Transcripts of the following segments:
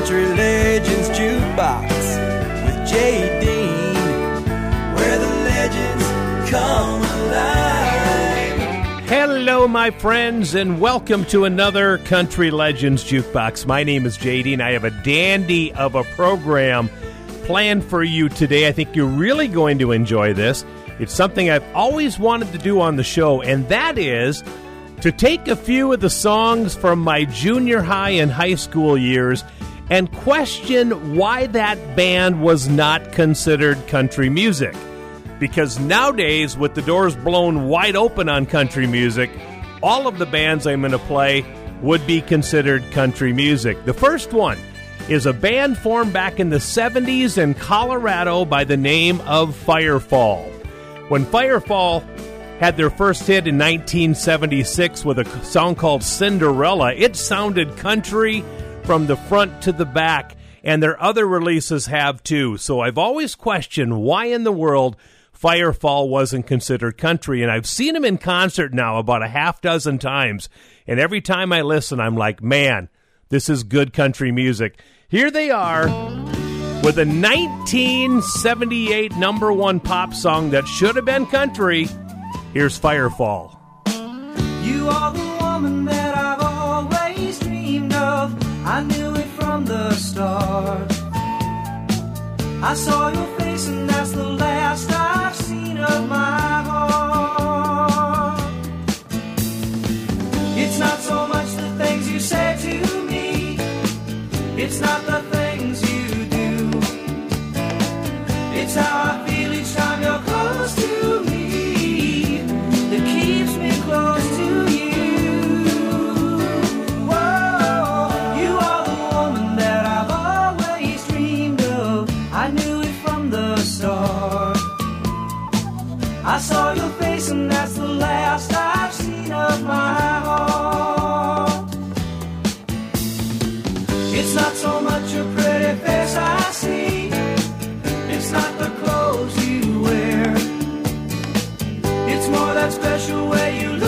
Country Legends Jukebox with Jay Dean, where the legends come alive. Hello, my friends, and welcome to another Country Legends Jukebox. My name is Jay Dean. I have a dandy of a program planned for you today. I think you're really going to enjoy this. It's something I've always wanted to do on the show, and that is to take a few of the songs from my junior high and high school years and question why that band was not considered country music. Because nowadays, with the doors blown wide open on country music, all of the bands I'm going to play would be considered country music. The first one is a band formed back in the 70s in Colorado by the name of Firefall. When Firefall had their first hit in 1976 with a song called Cinderella. It sounded country from the front to the back, and their other releases have too. So I've always questioned why in the world Firefall wasn't considered country, and I've seen them in concert now about a half dozen times, and every time I listen, I'm like, man, this is good country music. Here they are with a 1978 number one pop song that should have been country. Here's Firefall. You are the woman that I've. I knew it from the start. I saw your face, and that's the last I've seen of my heart. It's not so much the things you say to me, it's not the things you do. It's how I feel saw your face, and that's the last I've seen of my heart. It's not so much a pretty face I see. It's not the clothes you wear. It's more that special way you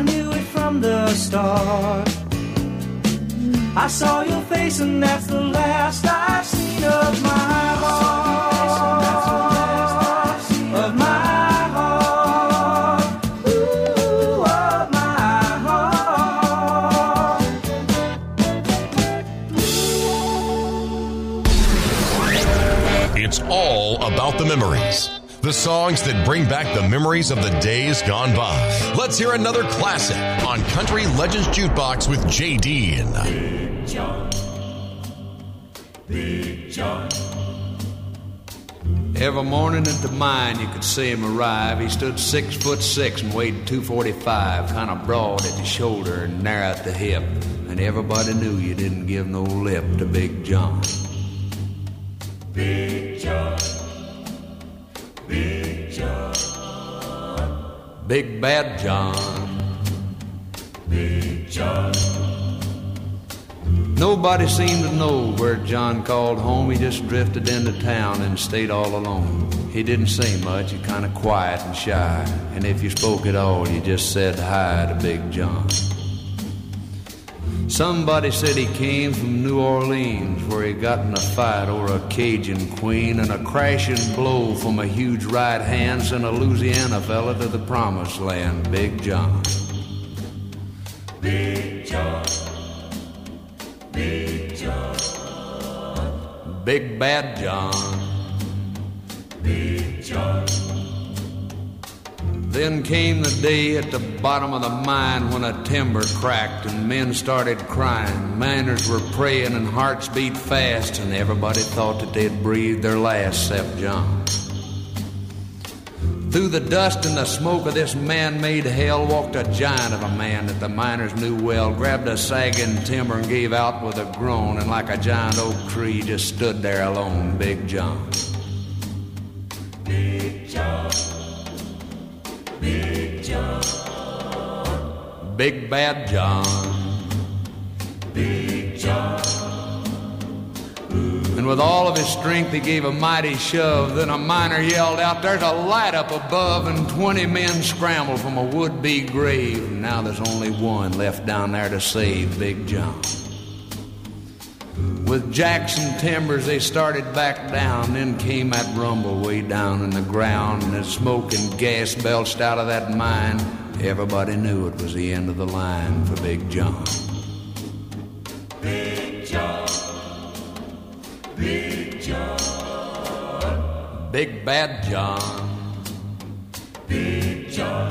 I knew it from the start. I saw your face, and that's the last I've seen of my The songs that bring back the memories of the days gone by. Let's hear another classic on Country Legends Jukebox with Jay Dean. Every morning at the mine, you could see him arrive. He stood six foot six and weighed 245, kind of broad at the shoulder and narrow at the hip. And everybody knew you didn't give no lip to Big John. Big Bad John. Big Bad John. Nobody seemed to know where John called home. He just drifted into town and stayed all alone. He didn't say much, he kind of quiet and shy. And if you spoke at all, you just said hi to Big John. Somebody said he came from New Orleans, where he got in a fight over a Cajun queen, and a crashing blow from a huge right hand sent a Louisiana fella to the promised land, Big John. Big John. Big John. Big Bad John. Big John. Then came the day at the bottom of the mine when a timber cracked and men started crying. Miners were praying and hearts beat fast, and everybody thought that they'd breathed their last, except John. Through the dust and the smoke of this man made hell walked a giant of a man that the miners knew well, grabbed a sagging timber and gave out with a groan, and like a giant oak tree just stood there alone, Big John. Big John. Big John. Big Bad John. Big John. And with all of his strength, he gave a mighty shove. Then a miner yelled out, There's a light up above, and 20 men scrambled from a would be grave. Now there's only one left down there to save Big John. With Jackson timbers, they started back down. Then came that rumble way down in the ground, and the smoke and gas belched out of that mine. Everybody knew it was the end of the line for Big John. Big John. Big John. Big Bad John. Big John.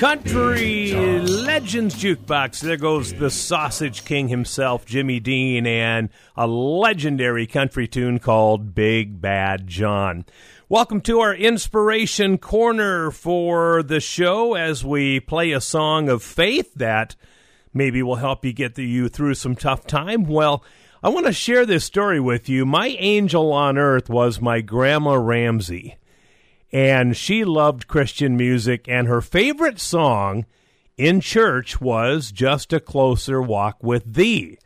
Country Legends Jukebox. There goes the Sausage King himself, Jimmy Dean, and a legendary country tune called Big Bad John. Welcome to our inspiration corner for the show as we play a song of faith that maybe will help you get you through some tough time. Well, I want to share this story with you. My angel on earth was my grandma Ramsey and she loved Christian music, and her favorite song in church was Just a Closer Walk with Thee.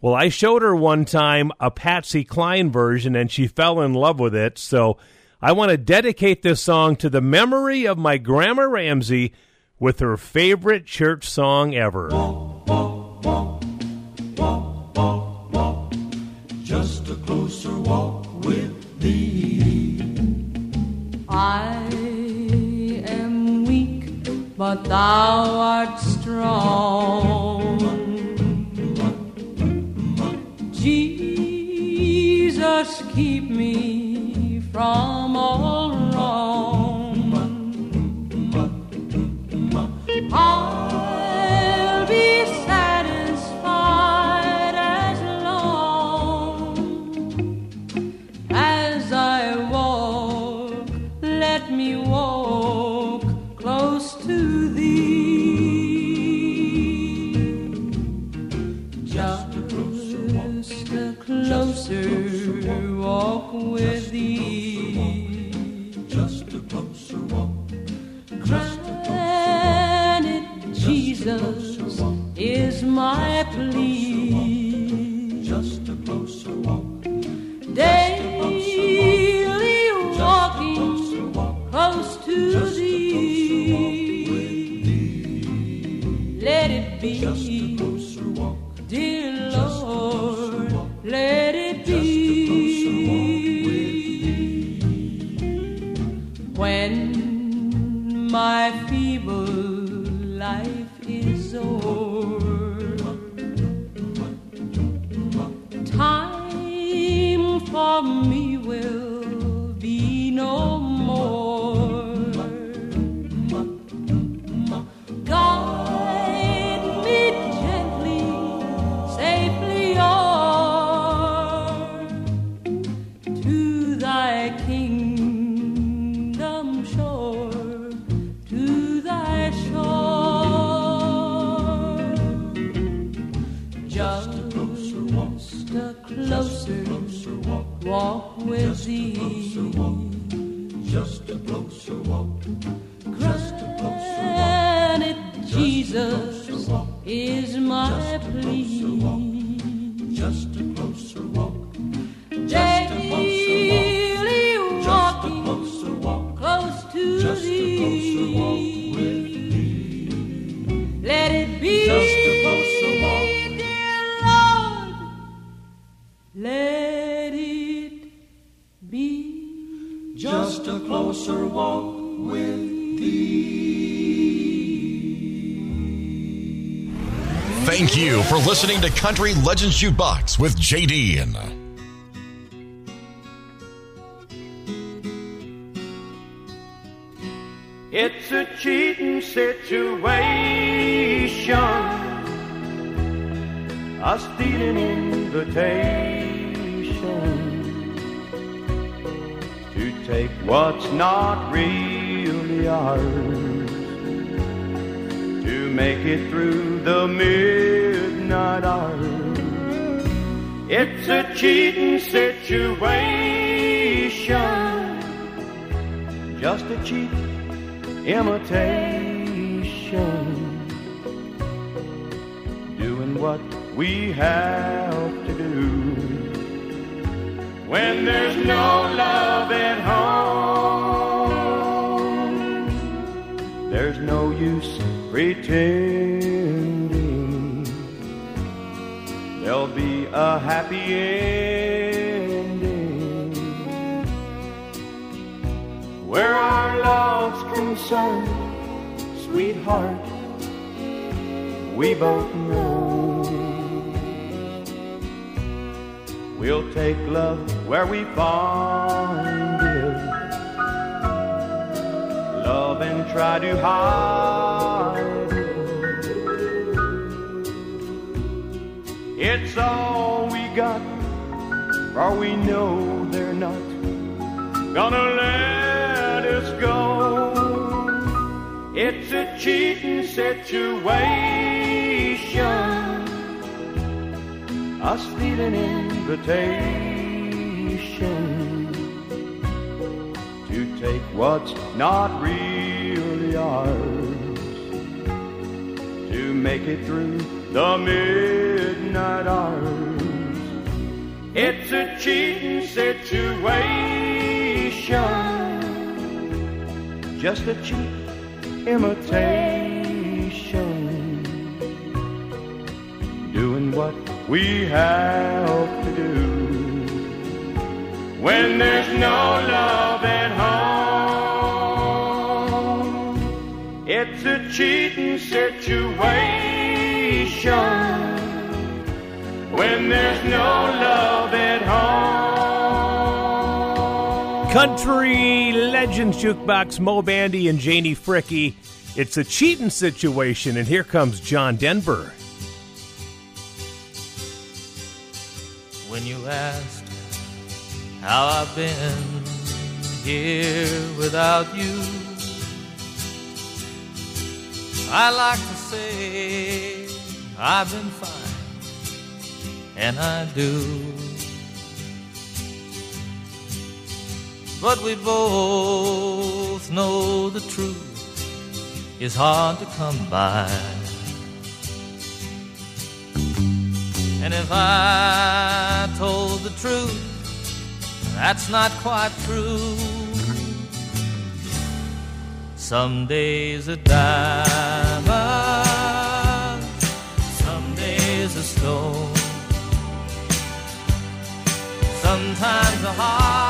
Well, I showed her one time a Patsy Cline version, and she fell in love with it. So I want to dedicate this song to the memory of my Grandma Ramsey with her favorite church song ever. But thou art strong. Jesus, keep me from all my plea. Thy kingdom shore, to thy shore. Just a closer walk with thee. Just a closer walk. Country Legends Jukebox with JD. Uh, it's a cheating situation, a stealing invitation to take what's not really ours, to make it through the midnight hours. It's a cheating situation, just a cheat imitation, doing what we have to do. When there's no love at home, there's no use pretending. A happy ending where our love's concerned, sweetheart. We both know we'll take love where we find it. Love and try to hide It's all we got, for we know they're not gonna let us go. It's a cheating situation, a stealing invitation to take what's not really ours, to make it through the midnight hours. It's a cheating situation, just a cheap imitation, doing what we have to do when there's no love at home. It's a cheating situation when there's no love at home. Country Legends Jukebox, Moe Bandy and Janie Fricke. It's a cheating situation, and here comes John Denver. when you asked how I've been here without you. I like to say I've been fine, and I do. But we both know the truth is hard to come by. And if I told the truth, that's not quite true. Some days a diamond, days a. Sometimes the hard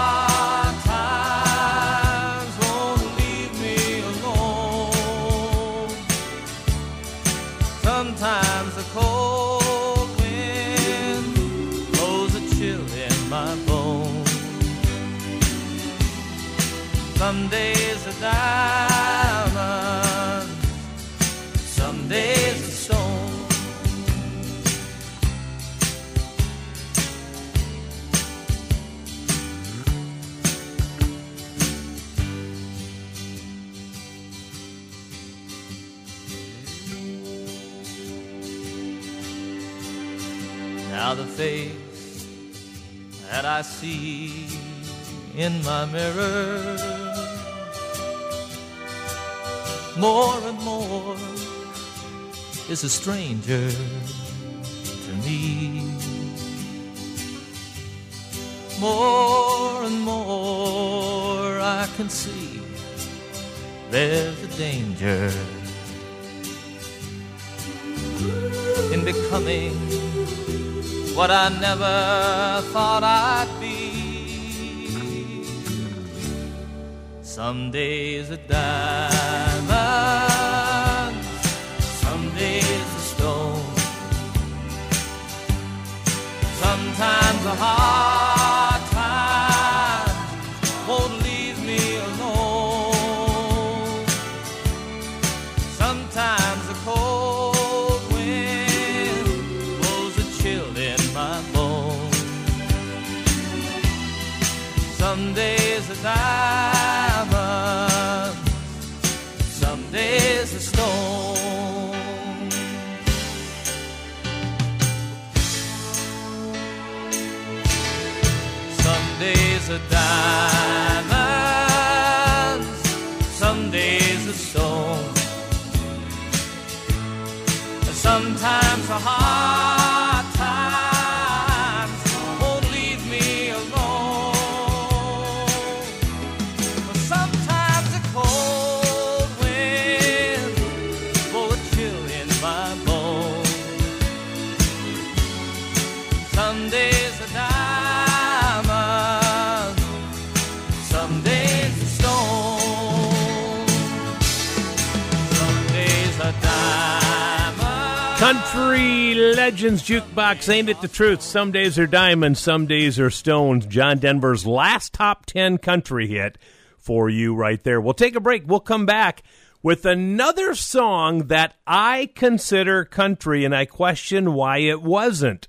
face that I see in my mirror more and more is a stranger to me. More and more I can see there's a danger in becoming what I never thought I'd be. Some days a diamond, some days a stone, sometimes a hard days Country Legends Jukebox ain't it the truth? Some days are diamonds, some days are stones. John Denver's last top 10 country hit for you right there. We'll take a break. We'll come back with another song that I consider country and I question why it wasn't.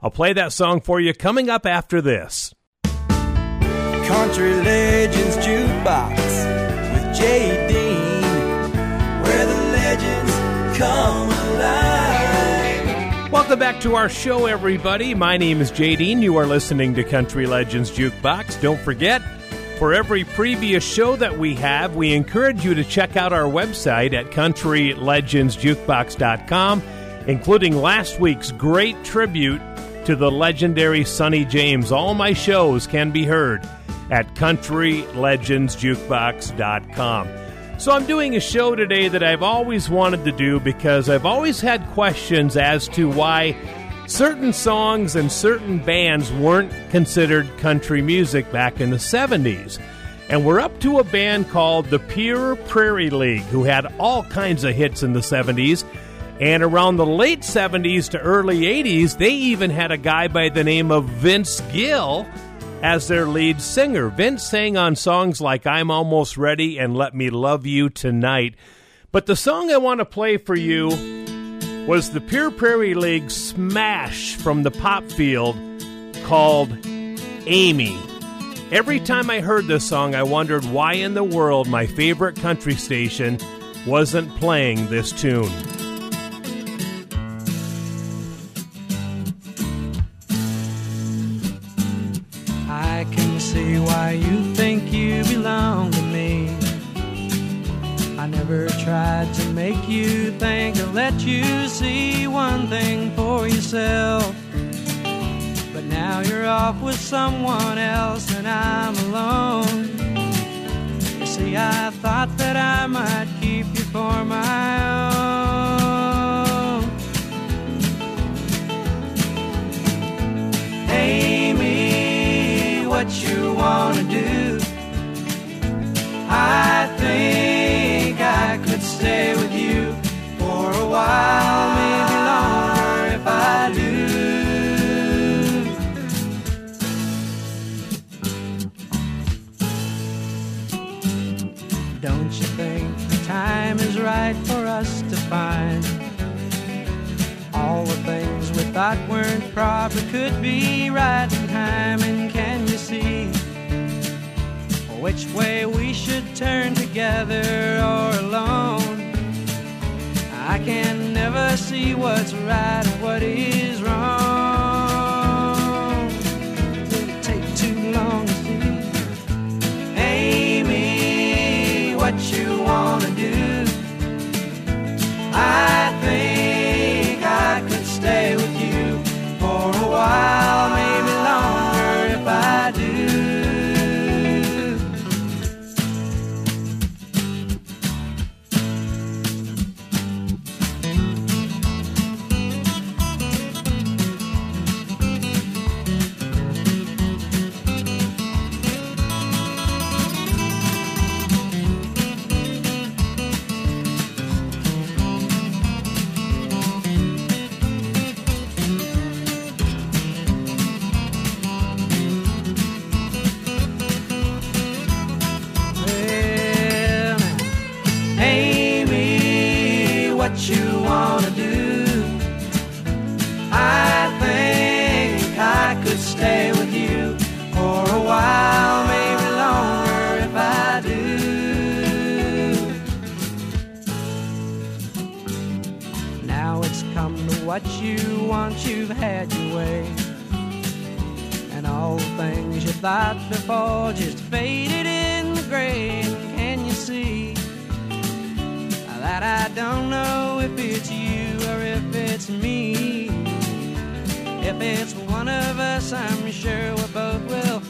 I'll play that song for you coming up after this. Country Legends Jukebox with Dean, where the legends come. Welcome back to our show, everybody. My name is Jay Dean. You are listening to Country Legends Jukebox. Don't forget, for every previous show that we have, we encourage you to check out our website at countrylegendsjukebox.com, including last week's great tribute to the legendary Sonny James. All my shows can be heard at countrylegendsjukebox.com. So I'm doing a show today that I've always wanted to do because I've always had questions as to why certain songs and certain bands weren't considered country music back in the 70s. And we're up to a band called the Pure Prairie League, who had all kinds of hits in the 70s. And around the late 70s to early 80s, they even had a guy by the name of Vince Gill as their lead singer. Vince sang on songs like I'm Almost Ready and Let Me Love You Tonight. But the song I want to play for you was the Pure Prairie League smash from the pop field called Amy. Every time I heard this song, I wondered why in the world my favorite country station wasn't playing this tune. See why you think you belong to me. I never tried to make you think or let you see one thing for yourself. But now you're off with someone else and I'm alone. You see, I thought that I might keep you for my own. Amy, what you wanna do? I think I could stay with you for a while, maybe longer if I do. Don't you think the time is right for us to find all the things we thought weren't proper could be right which way we should turn together or alone? I can never see what's right and what is thought before just faded in the gray. Can you see that I don't know if it's you or if it's me? If it's one of us, I'm sure we both will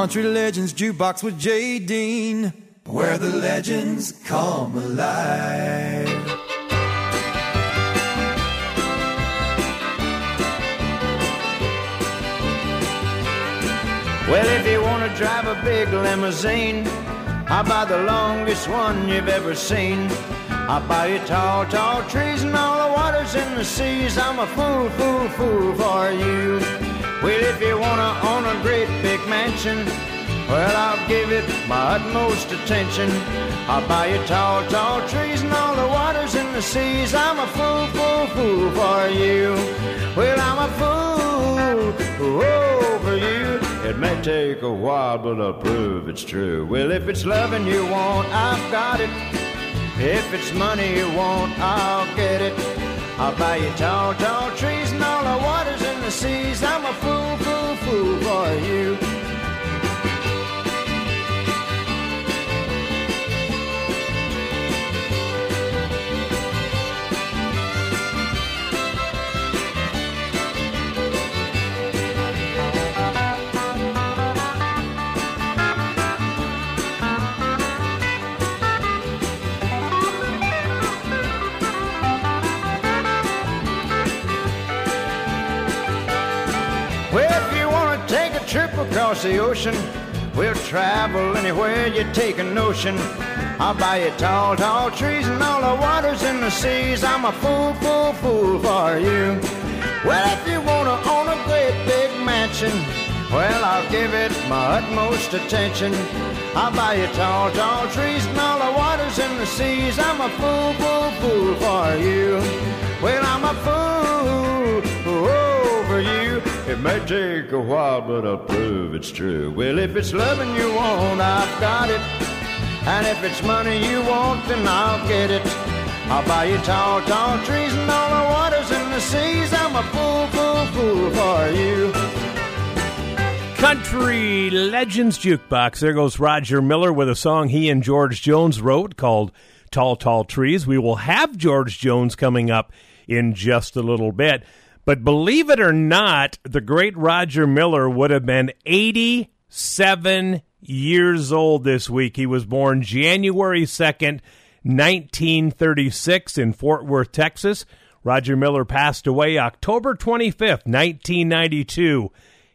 Country Legends Jukebox with J. Dean, where the legends come alive. Well, if you want to drive a big limousine, I'll buy the longest one you've ever seen. I'll buy you tall, tall trees and all the waters in the seas. I'm a fool, fool, fool for you. Well, if you want to own a great big mansion, well, I'll give it my utmost attention. I'll buy you tall, tall trees and all the waters in the seas. I'm a fool, fool, fool for you. Well, I'm a fool for you. It may take a while, but I'll prove it's true. Well, if it's loving you want, I've got it. If it's money you want, I'll get it. I'll buy you tall, tall trees and all the waters seas. I'm a fool, fool, fool for you. Trip across the ocean, we'll travel anywhere you take a notion. I'll buy you tall, tall trees and all the waters in the seas. I'm a fool, fool, fool for you. Well, if you want to own a great big mansion, well, I'll give it my utmost attention. I'll buy you tall, tall trees and all the waters in the seas. I'm a fool, fool, fool for you. Well, I'm a fool oh. It may take a while, but I'll prove it's true. Well, if it's loving you want, I've got it. And if it's money you want, then I'll get it. I'll buy you tall, tall trees and all the waters in the seas. I'm a fool, fool, fool for you. Country Legends Jukebox. There goes Roger Miller with a song he and George Jones wrote called Tall, Tall Trees. We will have George Jones coming up in just a little bit. But believe it or not, the great Roger Miller would have been 87 years old this week. He was born January 2nd, 1936, in Fort Worth, Texas. Roger Miller passed away October 25th, 1992,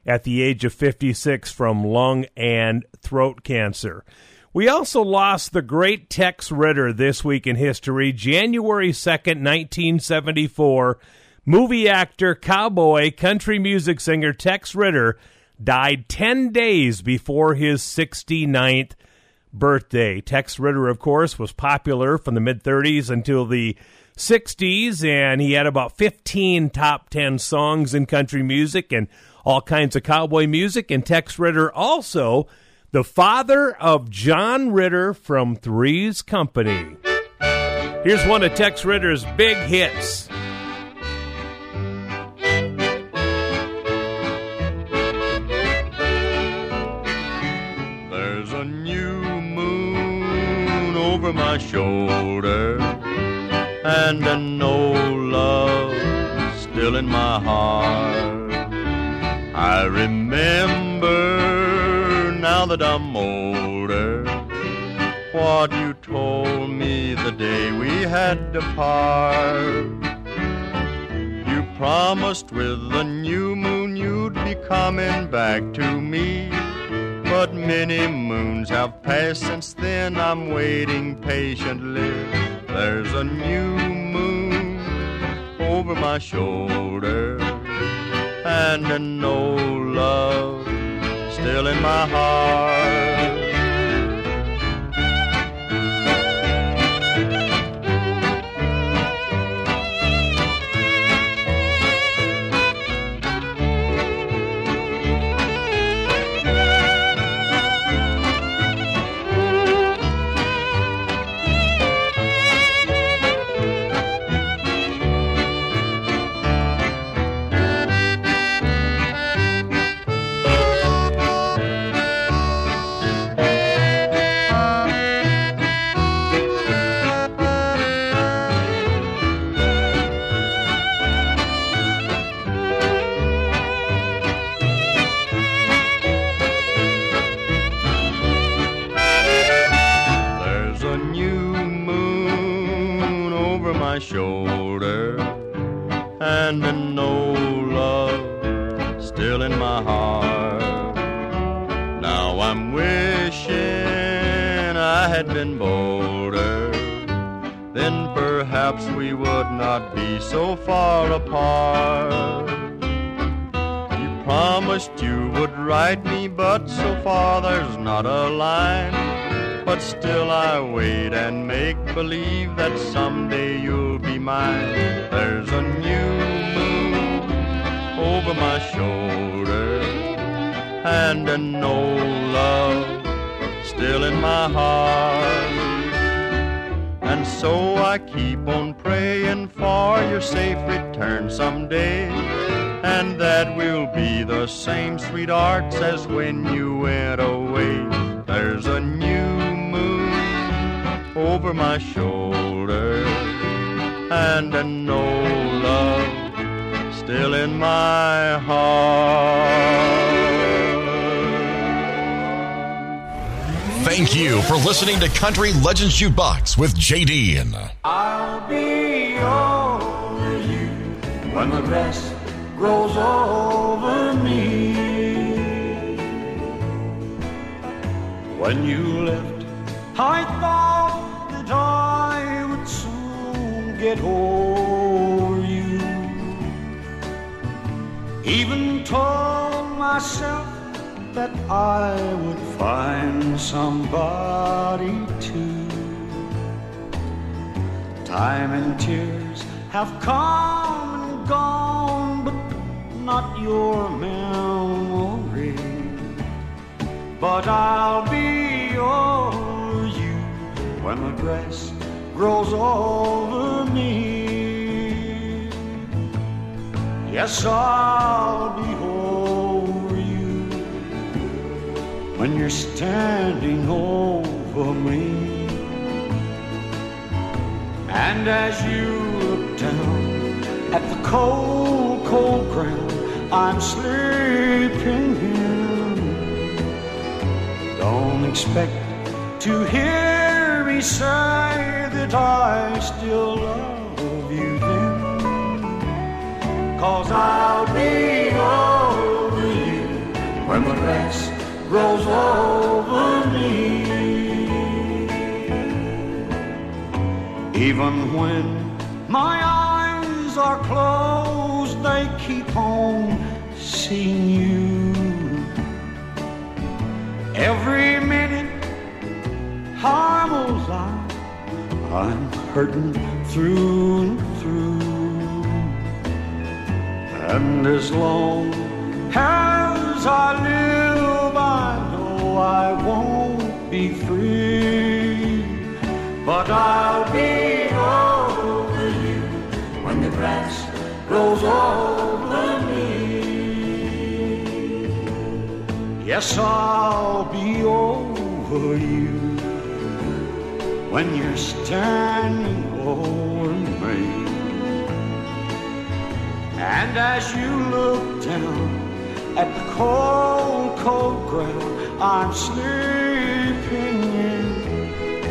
at the age of 56 from lung and throat cancer. We also lost the great Tex Ritter this week in history, January 2nd, 1974. Movie actor, cowboy, country music singer Tex Ritter died 10 days before his 69th birthday. Tex Ritter, of course, was popular from the mid 30s until the 60s, and he had about 15 top 10 songs in country music and all kinds of cowboy music. And Tex Ritter also the father of John Ritter from Three's Company. Here's one of Tex Ritter's big hits. And an old love still in my heart. I remember now that I'm older what you told me the day we had to part. You promised with the new moon you'd be coming back to me. But many moons have passed since then. I'm waiting patiently. There's a new moon over my shoulder, and an old love still in my heart. Would not be so far apart. You promised you would write me, but so far there's not a line. But still I wait and make believe that someday you'll be mine. There's a new moon over my shoulder, and an old love still in my heart. And so I keep on praying for your safe return someday. And that we'll be the same sweethearts as when you went away. There's a new moon over my shoulder, and an old love still in my heart. Thank you for listening to Country Legends Jukebox with JD. Uh, I'll be over you when the grass grows over me. When you left, I thought that I would soon get over you. Even told myself that I would find somebody too. Time and tears have come and gone, but not your memory. But I'll be over you when the grass grows over me. Yes, I'll be when you're standing over me. And as you look down at the cold, cold ground I'm sleeping in, don't expect to hear me say that I still love you then. Cause I'll be over you when the grass grows over me. Even when my eyes are closed, they keep on seeing you. Every minute goes on, I'm hurting through and through. And as long as I live, I I won't be free, but I'll be over you when the grass grows over me. Yes, I'll be over you when you're standing over me. And as you look down at the cold, cold ground, I'm sleeping in,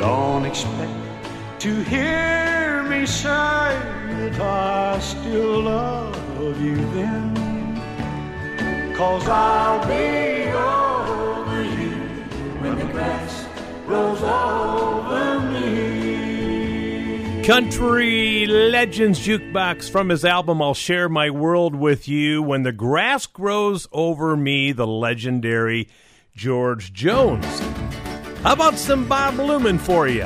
don't expect to hear me say that I still love you then. Cause I'll be over you when the grass grows over me. Country Legends Jukebox from his album I'll Share My World with You. When the Grass Grows Over Me, the legendary George Jones. How about some Bob Luman for you?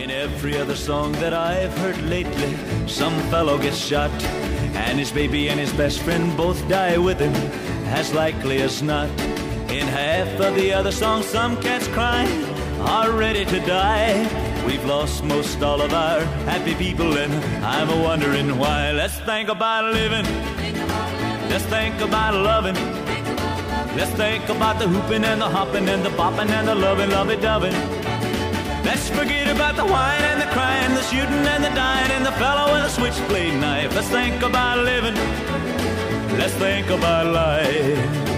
In every other song that I've heard lately, some fellow gets shot, and his baby and his best friend both die with him, as likely as not. In half of the other songs, some cats crying are ready to die. We've lost most all of our happy people, and I'm a wondering why. Let's think about living. Let's think about loving. Let's think about the hooping and the hopping and the bopping and the loving, lovey doving. Let's forget about the whine and the crying, the shooting and the dying, and the fellow with a switchblade knife. Let's think about living. Let's think about life.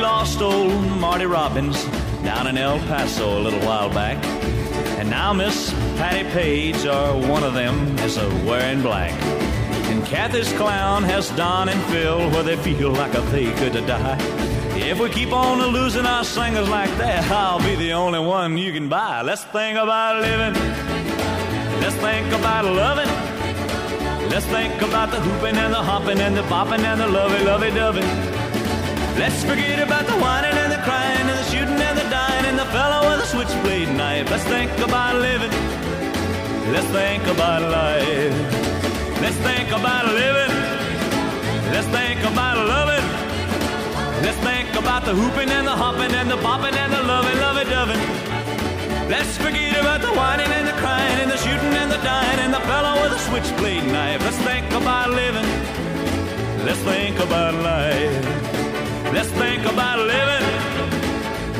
Lost old Marty Robbins down in El Paso a little while back. And now Miss Patti Page, or one of them, is a wearing black. And Cathy's clown has Don and Phil where they feel like a they could die. If we keep on losing our singers like that, I'll be the only one you can buy. Let's think about living. Let's think about loving. Let's think about the hooping and the hopping and the bopping and the lovey, lovey, dovey. Let's forget about the whining and the crying and the shooting and the dying and the fellow with a switchblade knife. Let's think about living. Let's think about life. Let's think about living. Let's think about loving. Let's think about the hooping and the hopping and the bopping and the lovey, lovey, doving. Let's forget about the whining and the crying and the shooting and the dying and the fellow with a switchblade knife. Let's think about living. Let's think about life. Let's think about living.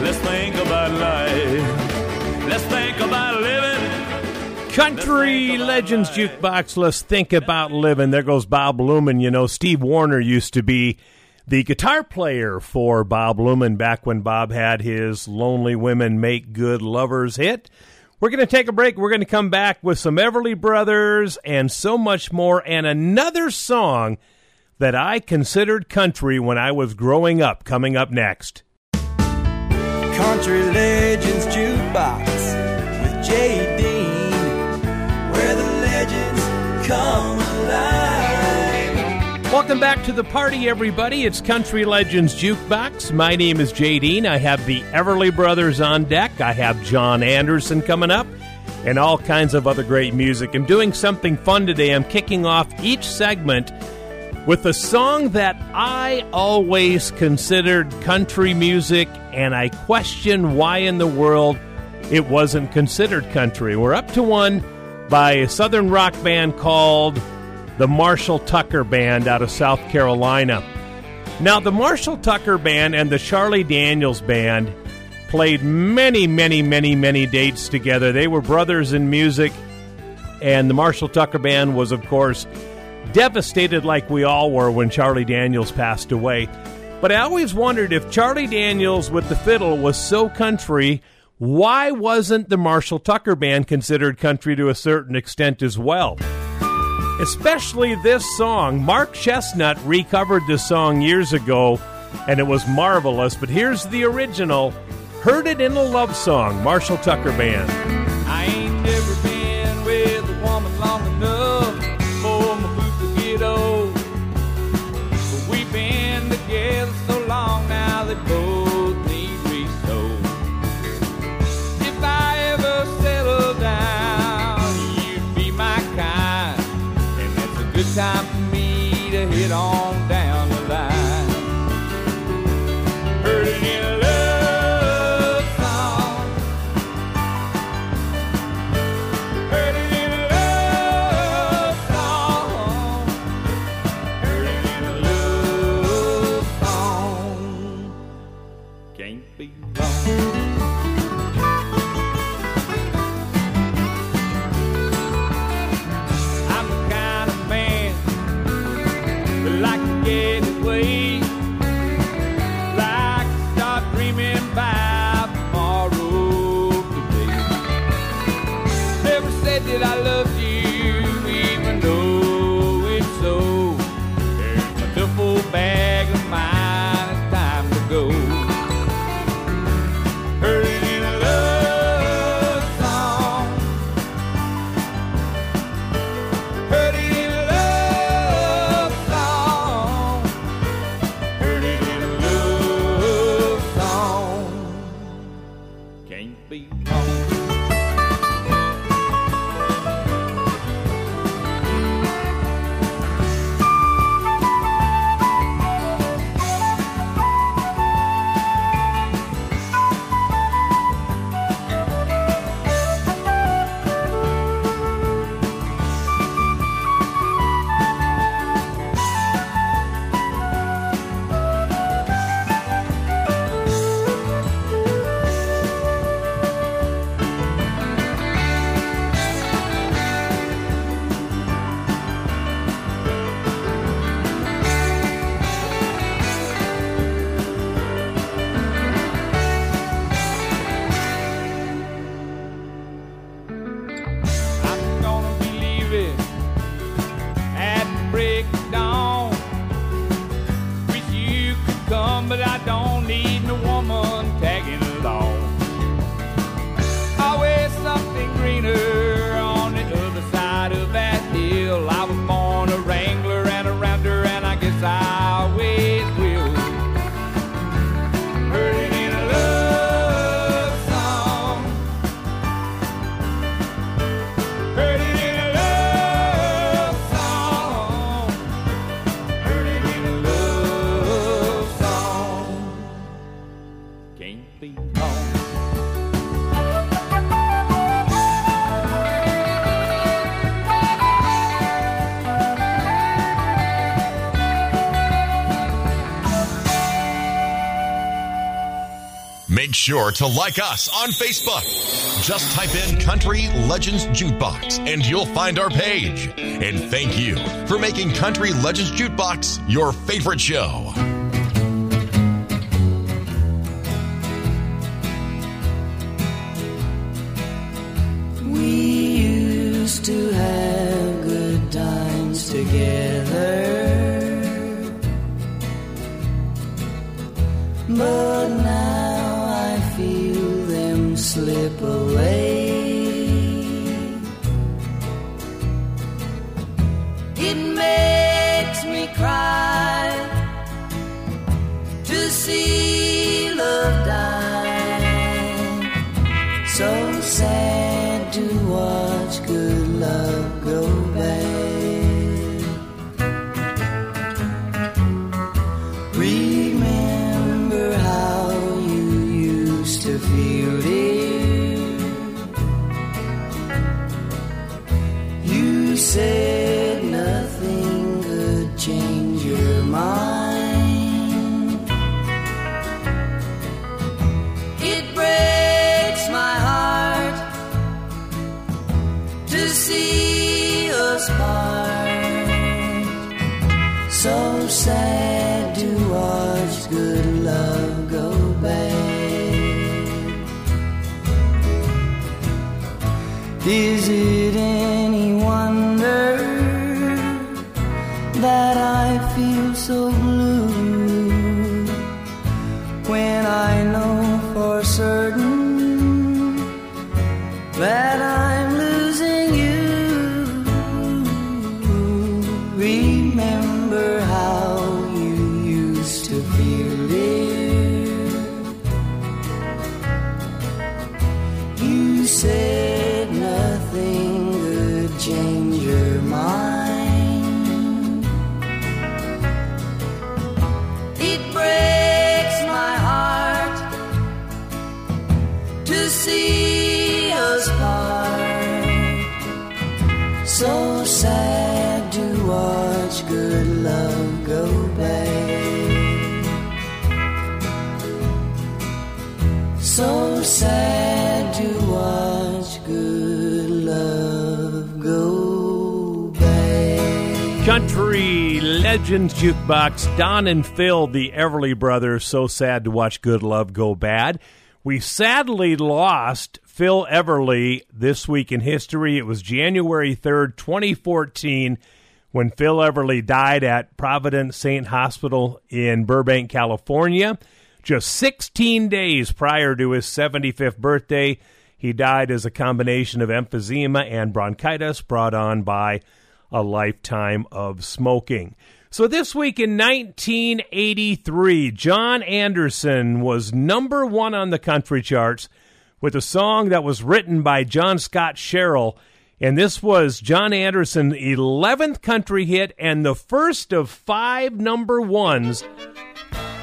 Let's think about life. Let's think about living. Country Legends Jukebox, let's think about living. There goes Bob Luman. You know, Steve Wariner used to be the guitar player for Bob Luman back when Bob had his Lonely Women Make Good Lovers hit. We're going to take a break. We're going to come back with some Everly Brothers and so much more, and another song that I considered country when I was growing up coming up next. Country Legends Jukebox with Jay Dean, where the legends come alive. Welcome back to the party, everybody. It's Country Legends Jukebox. My name is Jay Dean. I have the Everly Brothers on deck. I have John Anderson coming up and all kinds of other great music. I'm doing something fun today. I'm kicking off each segment with a song that I always considered country music, and I question why in the world it wasn't considered country. We're up to one by a southern rock band called the Marshall Tucker Band out of South Carolina. Now, the Marshall Tucker Band and the Charlie Daniels Band played many, many, many, many dates together. They were brothers in music, and the Marshall Tucker Band was, of course, devastated like we all were when Charlie Daniels passed away. But I always wondered if Charlie Daniels with the fiddle was so country, why wasn't the Marshall Tucker Band considered country to a certain extent as well? Especially this song. Mark Chesnutt recovered this song years ago, and it was marvelous. But here's the original Heard It in a Love Song, Marshall Tucker Band. sure to like us on Facebook. Just type in Country Legends Jukebox and you'll find our page. And thank you for making Country Legends Jukebox your favorite show. Jukebox, Don and Phil, the Everly brothers. So sad to watch good love go bad. We sadly lost Phil Everly this week in history. It was January 3rd, 2014, when Phil Everly died at Providence Saint Hospital in Burbank, California. Just 16 days prior to his 75th birthday, he died as a combination of emphysema and bronchitis brought on by a lifetime of smoking. So, this week in 1983, John Anderson was number one on the country charts with a song that was written by John Scott Sherrill. And this was John Anderson's 11th country hit and the first of five number ones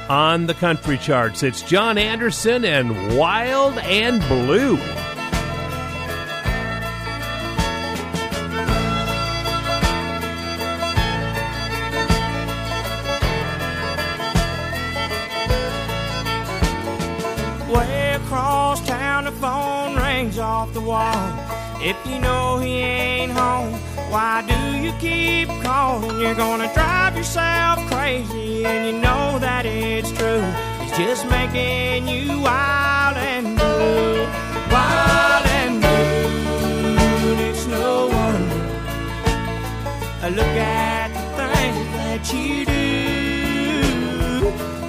on the country charts. It's John Anderson and Wild and Blue. Off the wall. If you know he ain't home, why do you keep calling? You're gonna drive yourself crazy, and you know that it's true. He's just making you wild and blue, wild and blue. And it's no wonder. Look at the things that you do.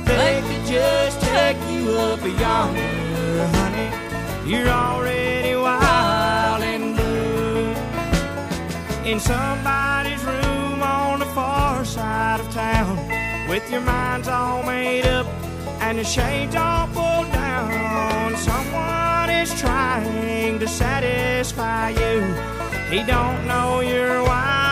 They could just take you up yonder, honey. You're already wild and blue. In somebody's room on the far side of town, with your minds all made up and the shades all pulled down. Someone is trying to satisfy you. He don't know you're wild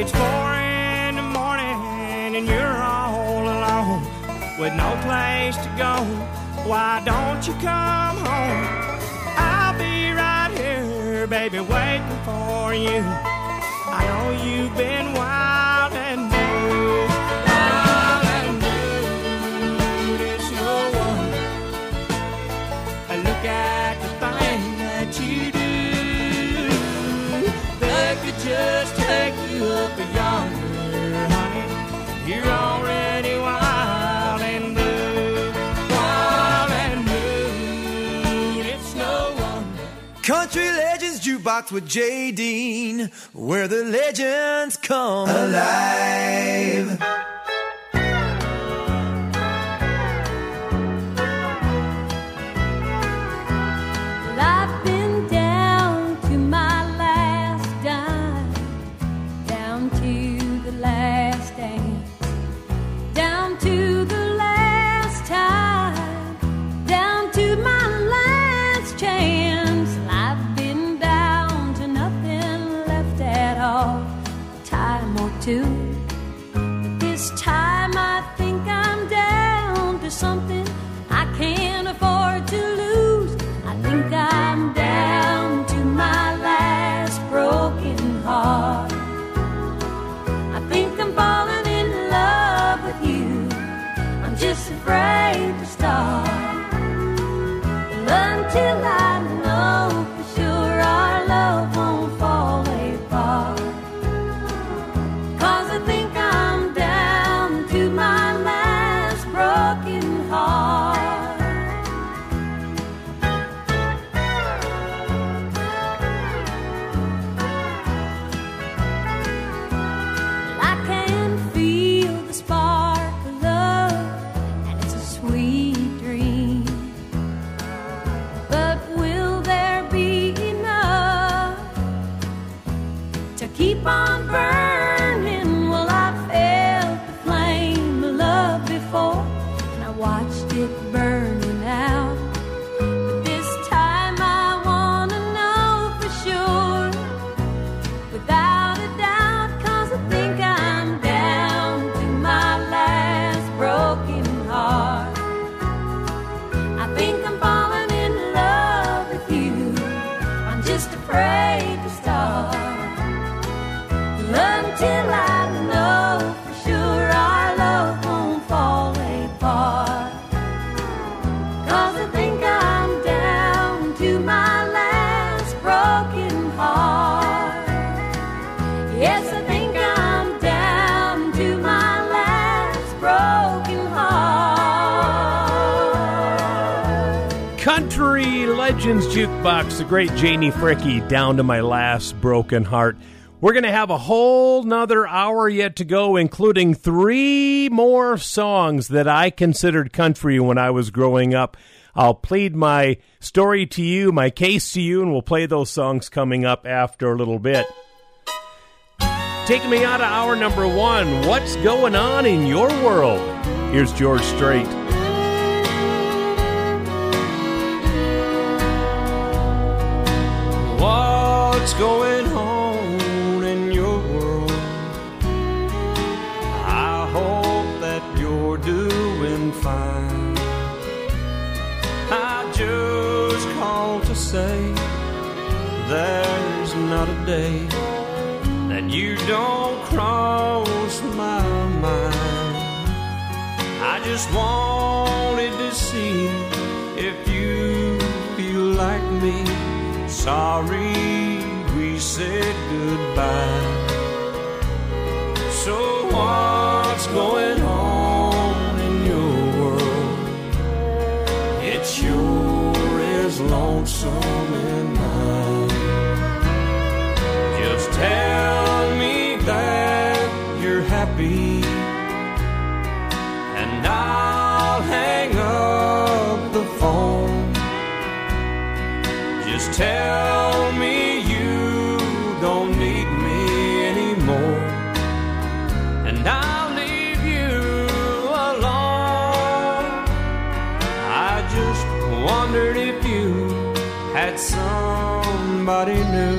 It's four in the morning and you're all alone with no place to go. Why don't you come home? I'll be right here, baby, waiting for you. I know you've been wild With Jay Dean, where the legends come alive. Jukebox, the great Janie Fricke, down to my last broken heart. We're going to have a whole nother hour yet to go, including three more songs that I considered country when I was growing up. I'll plead my story to you, my case to you, and we'll play those songs coming up after a little bit. Taking me out of hour number one, what's going on in your world? Here's George Strait. What's going on in your world? I hope that you're doing fine. I just called to say there's not a day that you don't cross my mind. I just wanted to see if you feel like me. Sorry said goodbye. So what's going on in your world? It sure is lonesome in mine. Just tell me that you're happy, and I'll hang up the phone. Just tell somebody new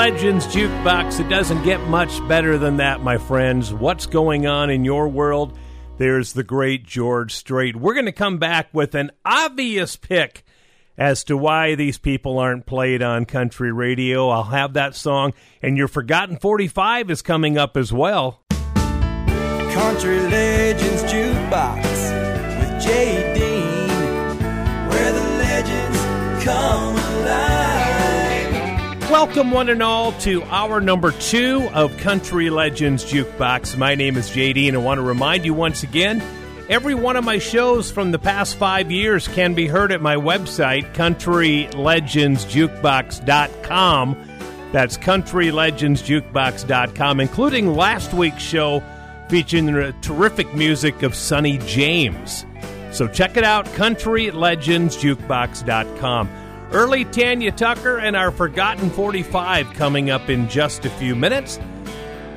Legends Jukebox. It doesn't get much better than that, my friends. What's going on in your world? There's the great George Strait. We're going to come back with an obvious pick as to why these people aren't played on country radio. I'll have that song, and your Forgotten 45 is coming up as well. Country Legends Jukebox with Jay Dean, where the legends come alive. Welcome, one and all, to hour number two of Country Legends Jukebox. My name is JD, and I want to remind you once again every one of my shows from the past five years can be heard at my website, countrylegendsjukebox.com. That's countrylegendsjukebox.com, including last week's show featuring the terrific music of Sonny James. So check it out, countrylegendsjukebox.com. Early Tanya Tucker and our Forgotten 45 coming up in just a few minutes.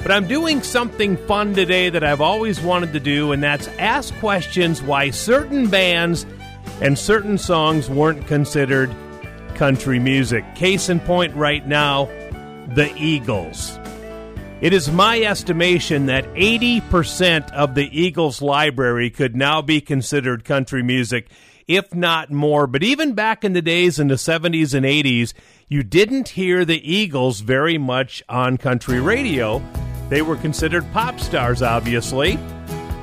But I'm doing something fun today that I've always wanted to do, and that's ask questions why certain bands and certain songs weren't considered country music. Case in point right now, the Eagles. It is my estimation that 80% of the Eagles library could now be considered country music, if not more. But even back in the days in the 70s and 80s, you didn't hear the Eagles very much on country radio. They were considered pop stars, obviously.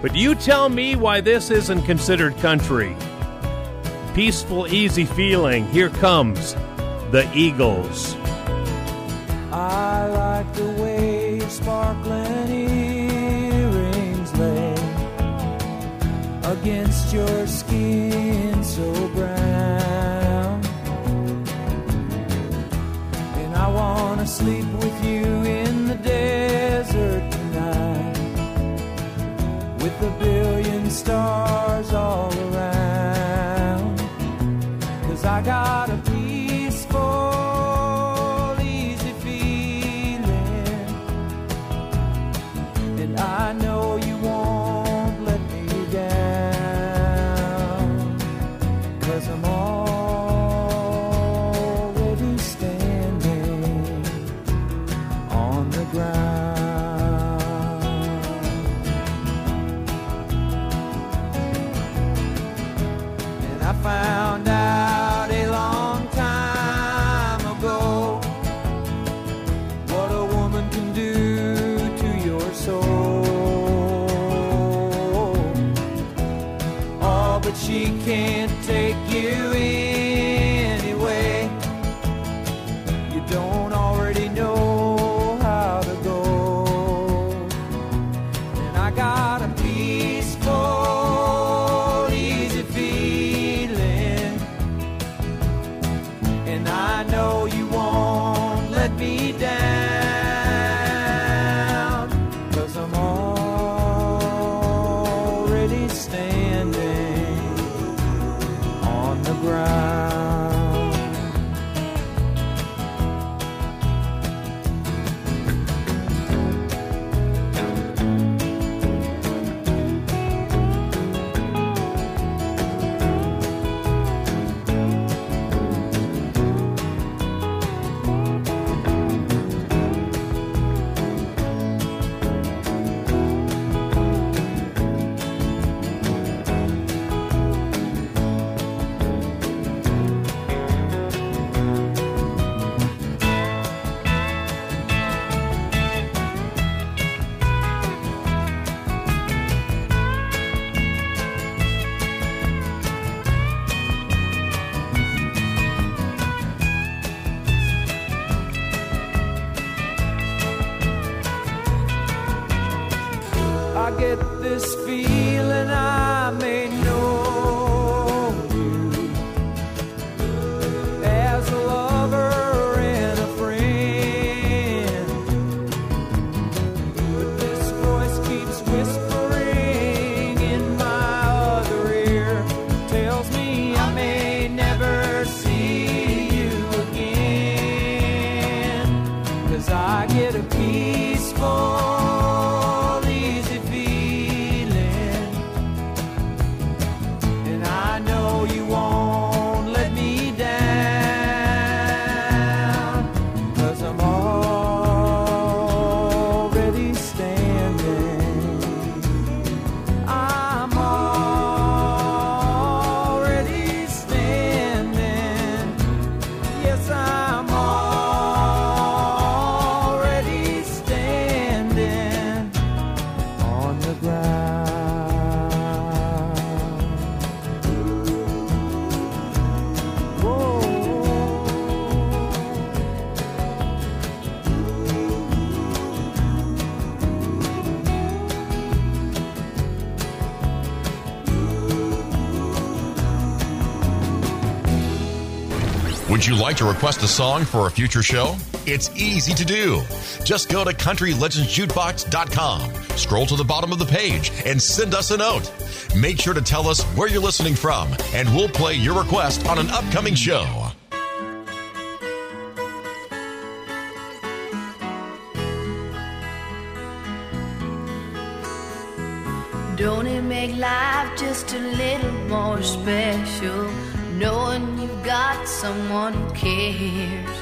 But you tell me why this isn't considered country. Peaceful, easy feeling. Here comes the Eagles. I like the way sparkling against your skin so brown. And I wanna sleep with you in the desert tonight with a billion stars all like to request a song for a future show? It's easy to do. Just go to countrylegendsjukebox.com, scroll to the bottom of the page, and send us a note. Make sure to tell us where you're listening from, and we'll play your request on an upcoming show. Don't it make life just a little more special someone who cares.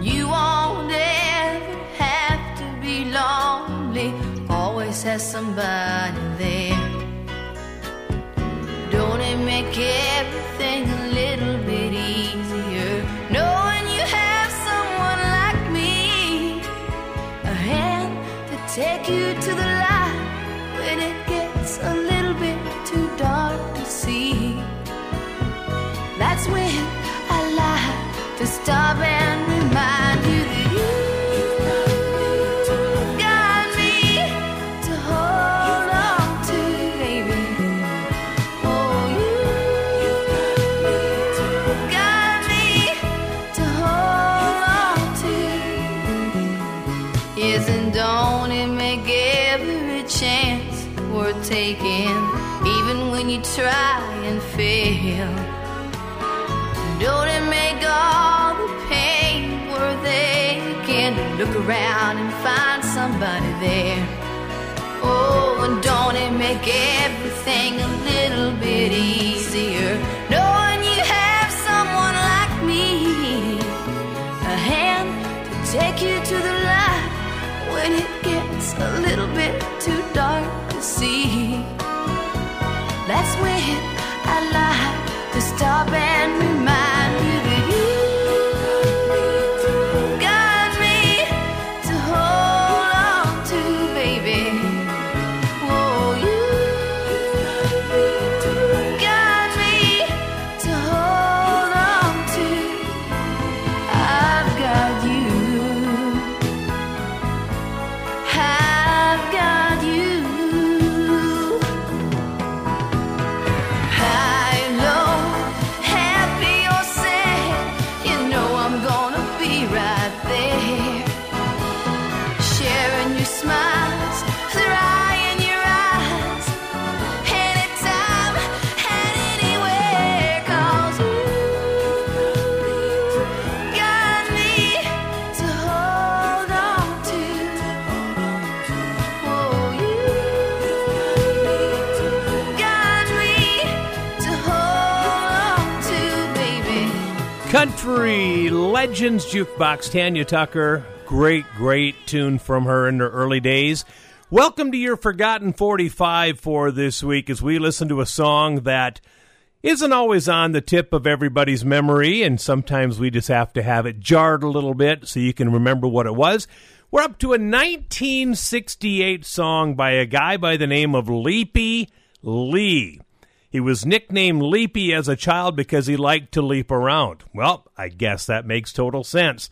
You won't ever have to be lonely, always has somebody. That's when I like to stop and Look around and find somebody there. Oh, and don't it make everything a little bit easier? Knowing you have someone like me, a hand to take you to the light when it gets a little bit too dark to see. That's when I like to stop and Country Legends Jukebox, Tanya Tucker. Great, great tune from her in her early days. Welcome to your Forgotten 45 for this week as we listen to a song that isn't always on the tip of everybody's memory, and sometimes we just have to have it jarred a little bit so you can remember what it was. We're up to a 1968 song by a guy by the name of Leapy Lee. He was nicknamed Leapy as a child because he liked to leap around. Well, I guess that makes total sense.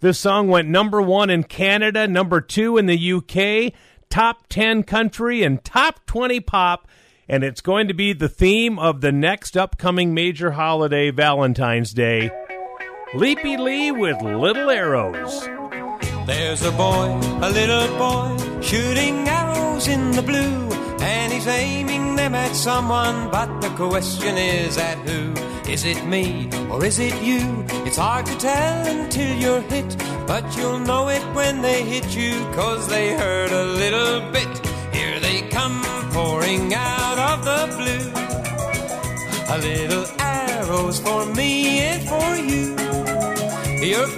This song went number one in Canada, number two in the UK, top 10 country, and top 20 pop. And it's going to be the theme of the next upcoming major holiday, Valentine's Day. Leapy Lee with Little Arrows. There's a boy, a little boy, shooting arrows in the blue, and he's aiming them at someone, but the question is at who? Is it me or is it you? It's hard to tell until you're hit, but you'll know it when they hit you, cause they hurt a little bit. Here they come pouring out of the blue. A little arrows for me and for you. You're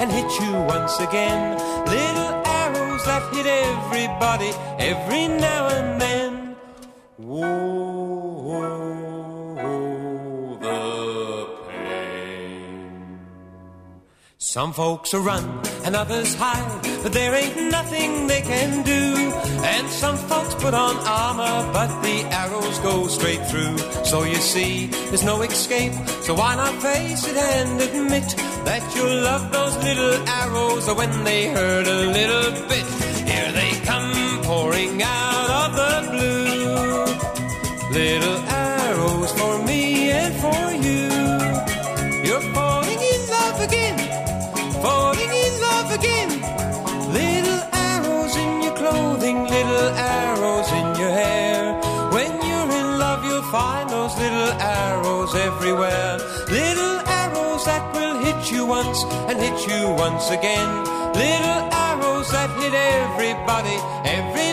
and hit you once again. Little arrows that hit everybody every now and then. Whoa, the pain. Some folks will run and others hide, but there ain't nothing they can do. And some folks put on armor, but the arrows go straight through. So you see, there's no escape. So why not face it and admit that you'll love those little arrows when they hurt a little bit? Here they come pouring out of the blue. Little find those little arrows everywhere. Little arrows that will hit you once and hit you once again. Little arrows that hit everybody every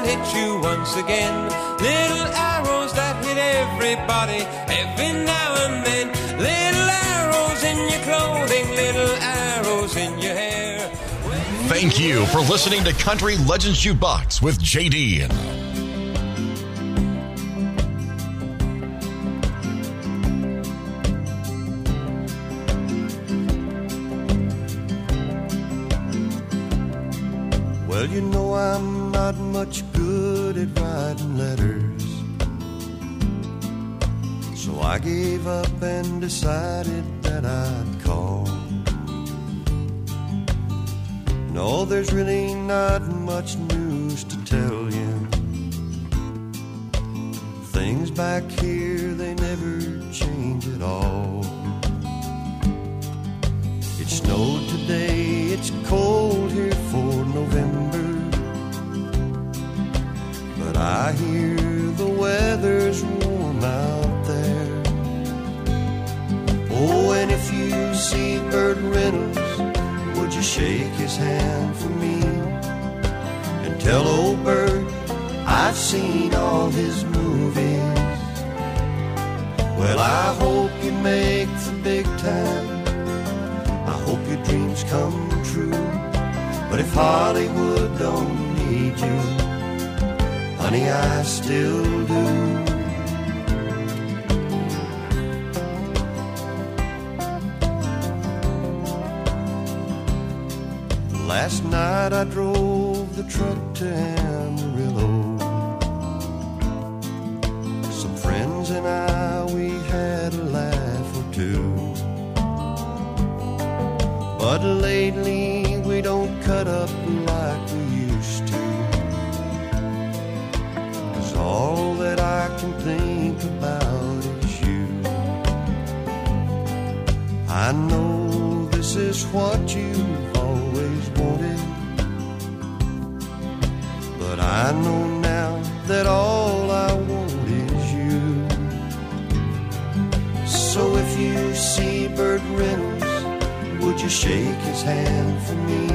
and hit you once again. Little arrows that hit everybody every now and then. Little arrows in your clothing, little arrows in your hair. Thank you for listening to Country Legends Jukebox with JD. Well, you know I'm not much good at writing letters. So I gave up and decided that I'd call. No, there's really not much news to tell you. Things back here, they never change at all. It snowed today, it's cold here for November. But I hear the weather's warm out there. Oh, and if you see Burt Reynolds, would you shake his hand for me? And tell old Burt I've seen all his movies. Well, I hope you make the big time. I hope your dreams come true. But if Hollywood don't need you, honey, I still do. Last night I drove the truck to Amarillo. What you've always wanted. But I know now that all I want is you. So if you see Burt Reynolds, would you shake his hand for me?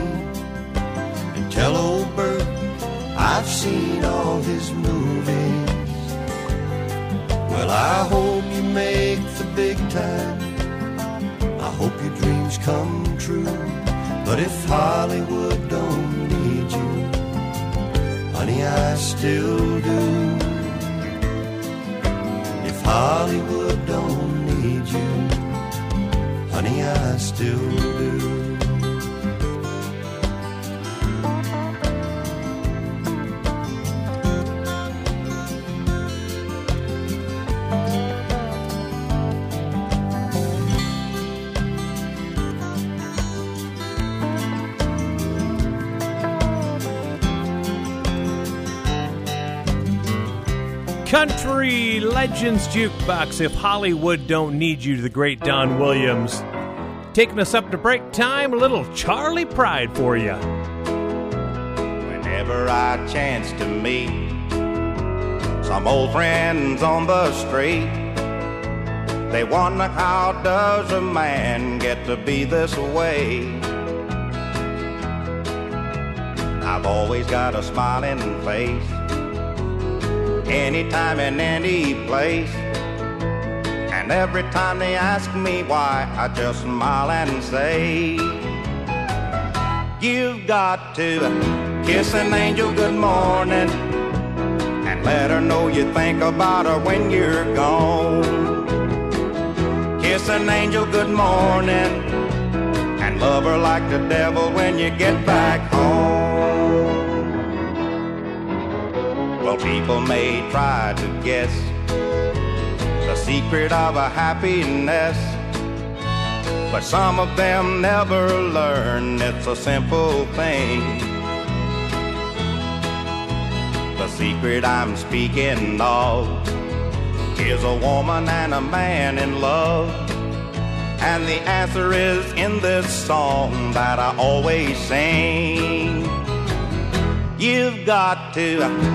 And tell old Burt I've seen all his movies. Well, I hope you make the big time. Come true. But if Hollywood don't need you, honey, I still do. If Hollywood don't need you, honey, I still do. Legends Jukebox. If Hollywood don't need you, the great Don Williams. Taking us up to break time, a little Charley Pride for you. Whenever I chance to meet some old friends on the street, they wonder how does a man get to be this way? I've always got a smiling face anytime in any place. And every time they ask me why, I just smile and say, You've got to kiss an angel good morning and let her know you think about her when you're gone. Kiss an angel good morning and love her like the devil when you get back home. Well, people may try to guess the secret of a happiness. But some of them never learn it's a simple thing. The secret I'm speaking of is a woman and a man in love. And the answer is in this song that I always sing. You've got to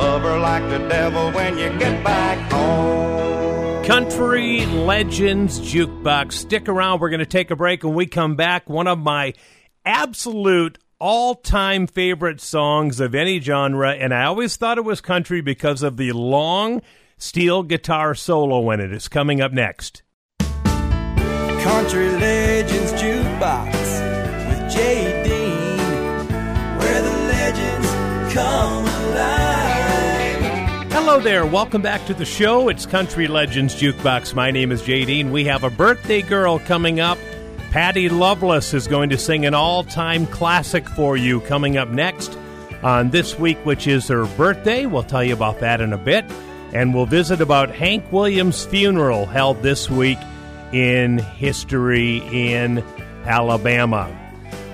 love her like the devil when you get back home. Country Legends Jukebox. Stick around. We're going to take a break. When we come back, one of my absolute all time favorite songs of any genre. And I always thought it was country because of the long steel guitar solo in it. It's coming up next. Country Legends Jukebox with Jay Dean, where the legends come alive. Hello there. Welcome back to the show. It's Country Legends Jukebox. My name is Jay Dean. We have a birthday girl coming up. Patty Loveless is going to sing an all time classic for you coming up next on this week, which is her birthday. We'll tell you about that in a bit. And we'll visit about Hank Williams' funeral held this week in history in Alabama.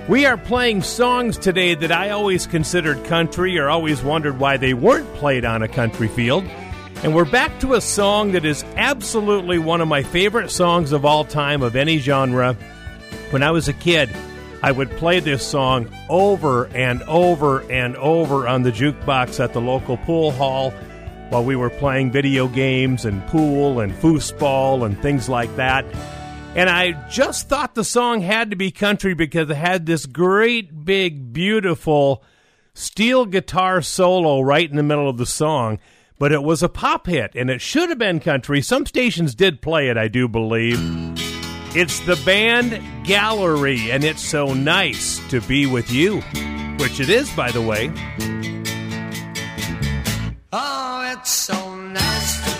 We are playing songs today that I always considered country or always wondered why they weren't played on a country field. And we're back to a song that is absolutely one of my favorite songs of all time, of any genre. When I was a kid, I would play this song over and over and over on the jukebox at the local pool hall while we were playing video games and pool and foosball and things like that. And I just thought the song had to be country because it had this great, big, beautiful steel guitar solo right in the middle of the song. But it was a pop hit and it should have been country. Some stations did play it, I do believe. It's the band Gallery, and it's so nice to be with you, which it is, by the way. Oh, it's so nice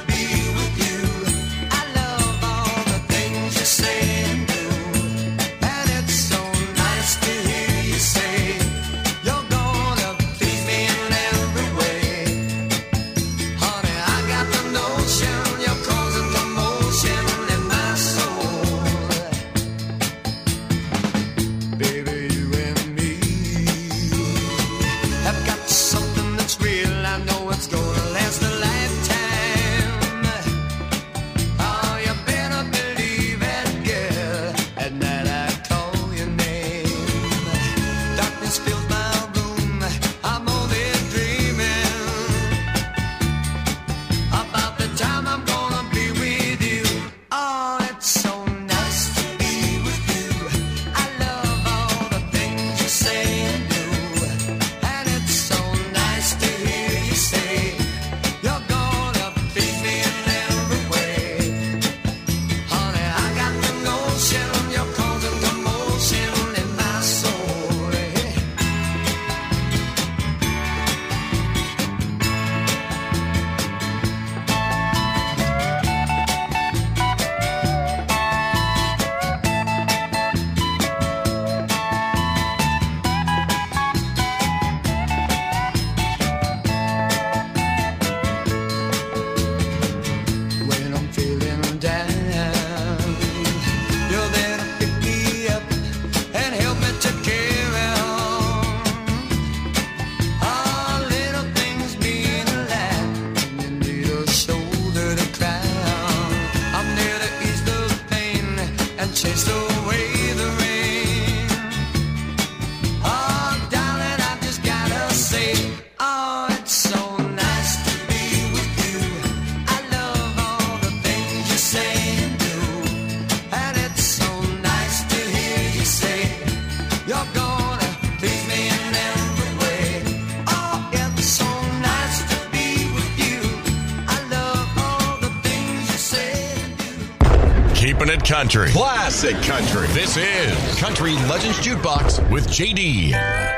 country. Classic country. This is Country Legends Jukebox with JD.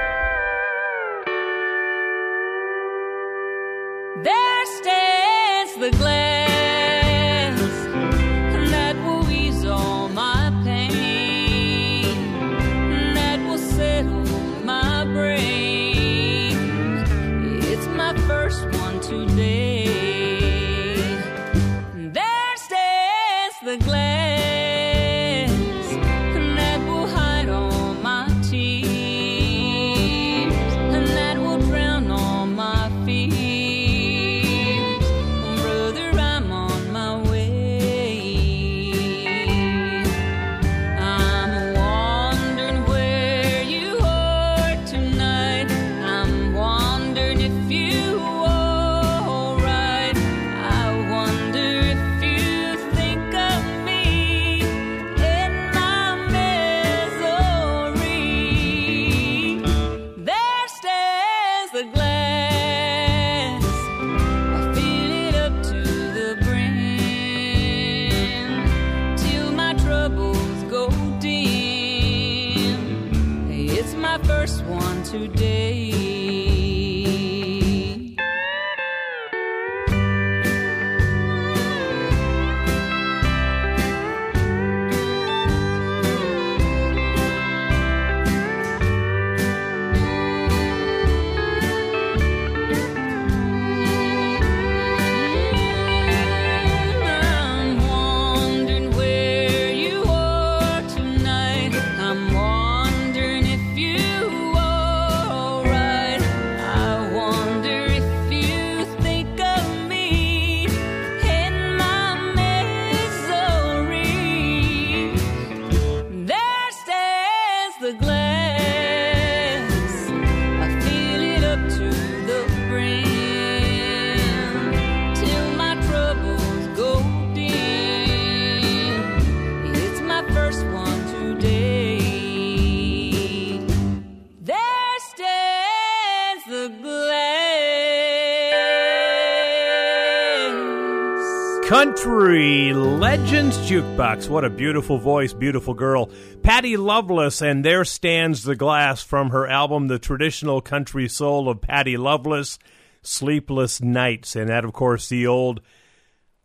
Country Legends Jukebox. What a beautiful voice, beautiful girl. Patty Loveless, and there stands the glass from her album, The Traditional Country Soul of Patty Loveless, Sleepless Nights. And that, of course, the old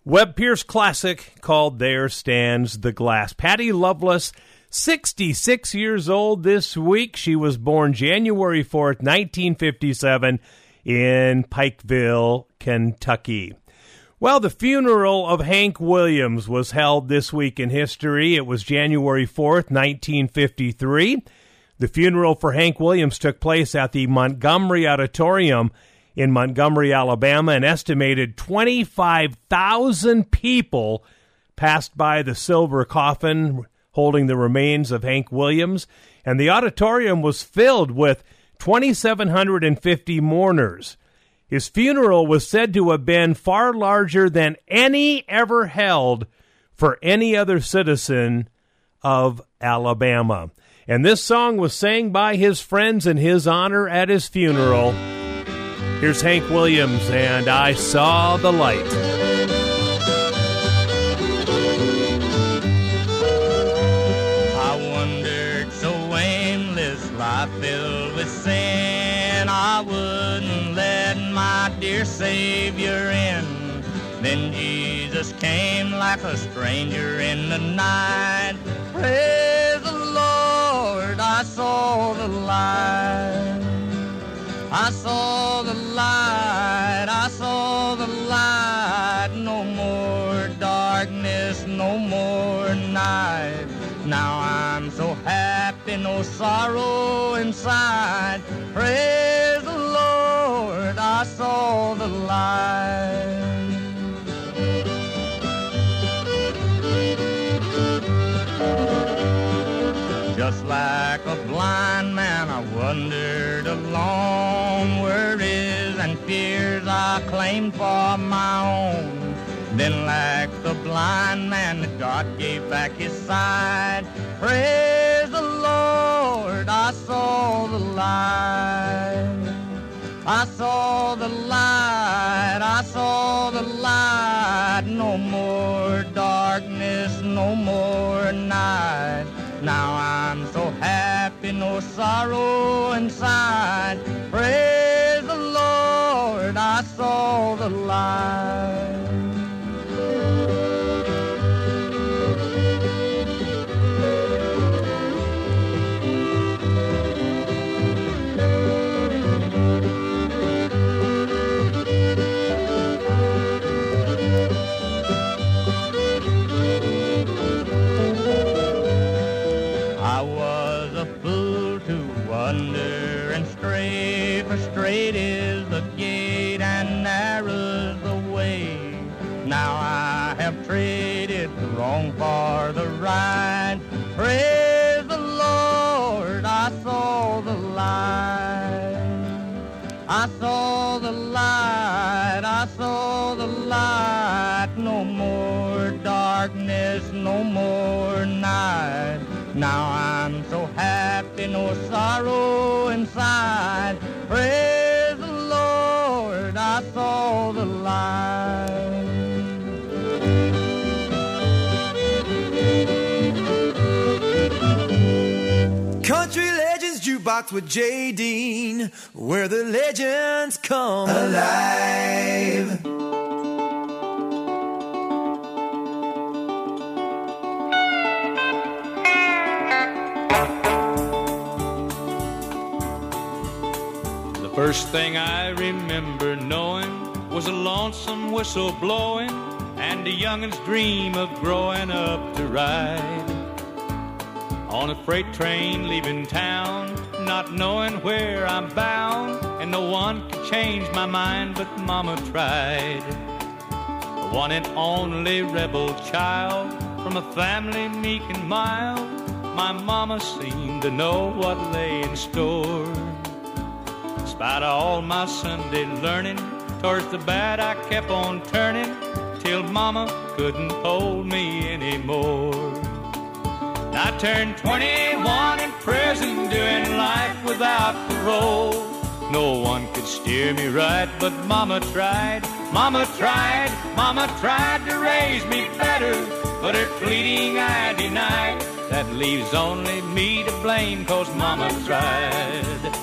Webb Pierce classic called There Stands the Glass. Patty Loveless, 66 years old this week. She was born January 4th, 1957, in Pikeville, Kentucky. Well, the funeral of Hank Williams was held this week in history. It was January 4th, 1953. The funeral for Hank Williams took place at the Montgomery Auditorium in Montgomery, Alabama. An estimated 25,000 people passed by the silver coffin holding the remains of Hank Williams, and the auditorium was filled with 2,750 mourners. His funeral was said to have been far larger than any ever held for any other citizen of Alabama. And this song was sang by his friends in his honor at his funeral. Here's Hank Williams and I Saw the Light. My Savior in. Then Jesus came like a stranger in the night. Praise the Lord, I saw the light. I saw the light, I saw the light. No more darkness, no more night. Now I'm so happy, no sorrow inside. Praise I saw the light. Just like a blind man, I wandered along worries and fears I claimed for my own. Then, like the blind man, God gave back his sight. Praise the Lord, I saw the light. I saw the light, I saw the light. No more darkness, no more night. Now I'm so happy, no sorrow inside. Praise the Lord, I saw the light. Happy, no sorrow inside. Praise the Lord, I saw the light. Country Legends Jukebox with Jay Dean, where the legends come alive. First thing I remember knowing was a lonesome whistle blowing and a youngin's dream of growing up to ride on a freight train leaving town, not knowing where I'm bound, and no one could change my mind, but Mama tried. The one and only rebel child from a family meek and mild, my mama seemed to know what lay in store. Of all my Sunday learning, towards the bad I kept on turning till Mama couldn't hold me anymore. I turned 21 in prison, doing life without parole. No one could steer me right, but Mama tried. Mama tried, Mama tried to raise me better, but her pleading I denied. That leaves only me to blame, cause Mama tried.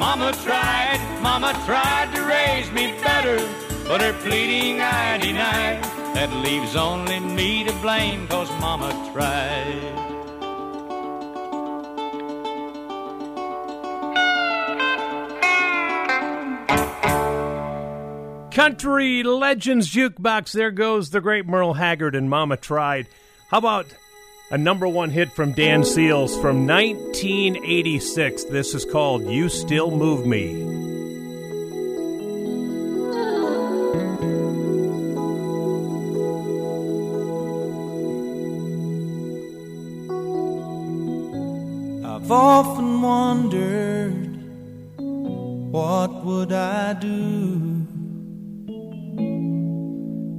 Mama tried, Mama tried to raise me better, but her pleading I denied. That leaves only me to blame, cause Mama tried. Country Legends Jukebox. There goes the great Merle Haggard and Mama Tried. How about a number one hit from Dan Seals from 1986? This is called You Still Move Me. I've often wondered what would I do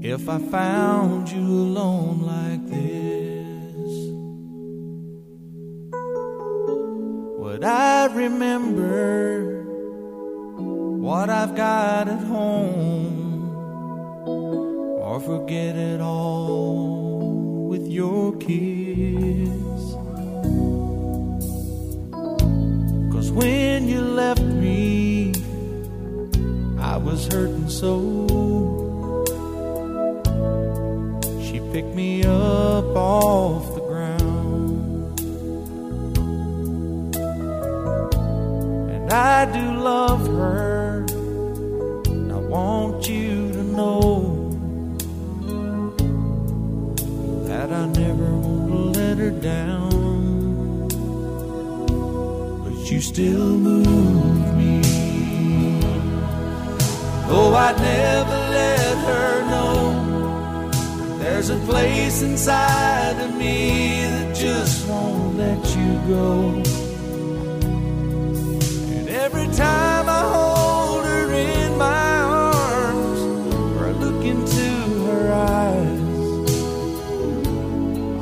if I found you alone like this? Would I remember what I've got at home or forget it all with your kiss? Cause when you left me, I was hurting so. She picked me up off the I do love her. And I want you to know that I never want to let her down but you still move me. Though I'd never let her know. There's a place inside of me that just won't let you go. Time I hold her in my arms or I look into her eyes,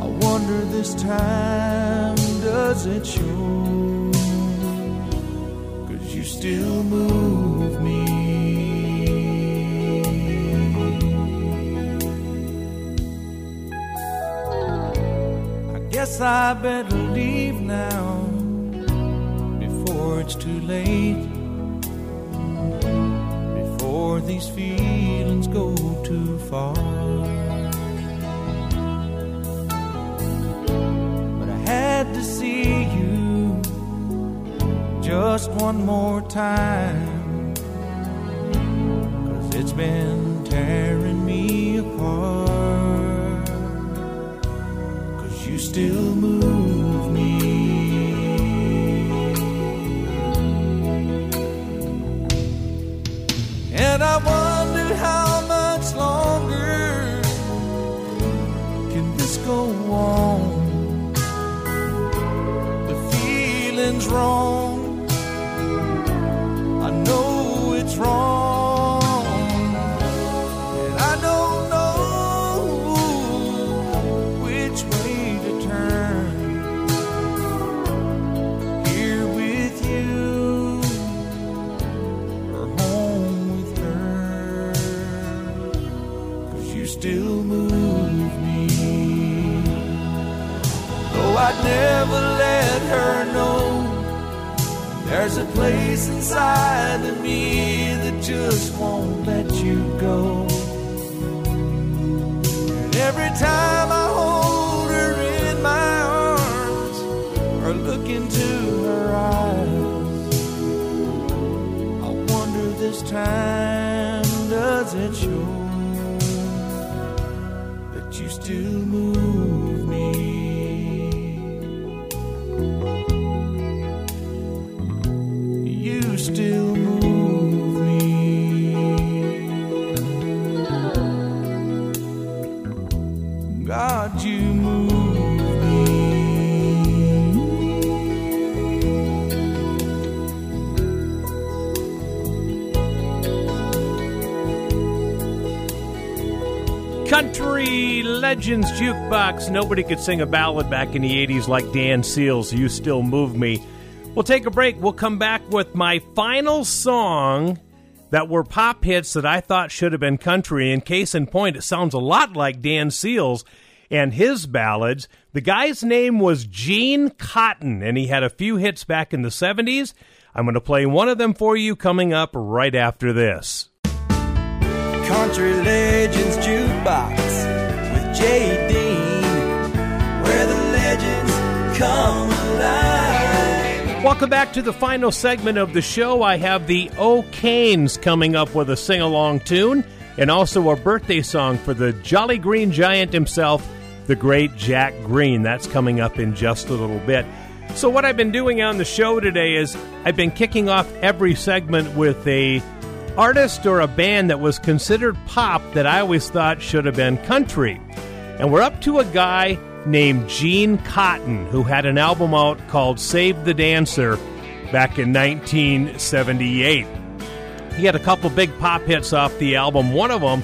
I wonder this time does it show? Cause you still move me. I guess I better leave now it's too late. Before these feelings go too far. But I had to see you just one more time. Cause it's been tearing me apart. Cause you still move Legends Jukebox. Nobody could sing a ballad back in the 80s like Dan Seals. You still move me. We'll take a break. We'll come back with my final song that were pop hits that I thought should have been country. In case in point, it sounds a lot like Dan Seals and his ballads. The guy's name was Gene Cotton, and he had a few hits back in the 70s. I'm going to play one of them for you coming up right after this. Country Legends Jukebox Dean, where the legends come alive. Welcome back to the final segment of the show. I have the O'Kanes coming up with a sing along tune and also a birthday song for the Jolly Green Giant himself, the great Jack Greene. That's coming up in just a little bit. So, what I've been doing on the show today is I've been kicking off every segment with a artist or a band that was considered pop that I always thought should have been country. And we're up to a guy named Gene Cotton who had an album out called Save the Dancer back in 1978. He had a couple big pop hits off the album. One of them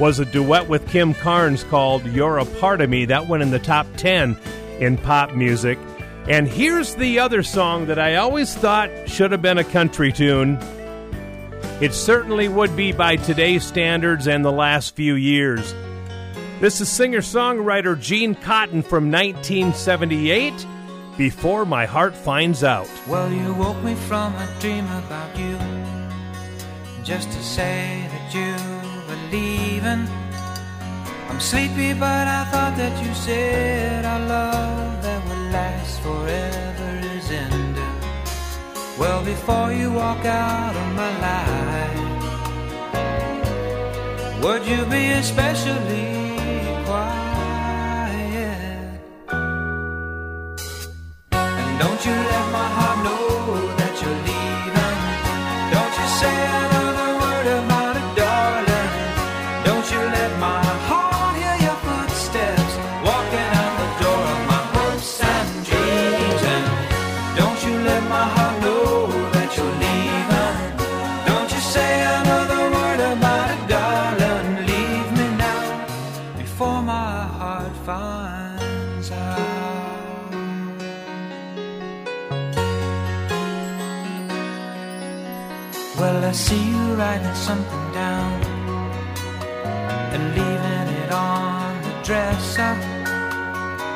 was a duet with Kim Carnes called You're a Part of Me. That went in the top 10 in pop music. And here's the other song that I always thought should have been a country tune. It certainly would be by today's standards and the last few years. This is singer songwriter Gene Cotton from 1978, Before My Heart Finds Out. Well, you woke me from a dream about you just to say that you were leaving. I'm sleepy, but I thought that you said our love that would last forever is ending. Well, before you walk out of my life, would you be especially quiet? And don't you let my heart know see you writing something down and leaving it on the dresser.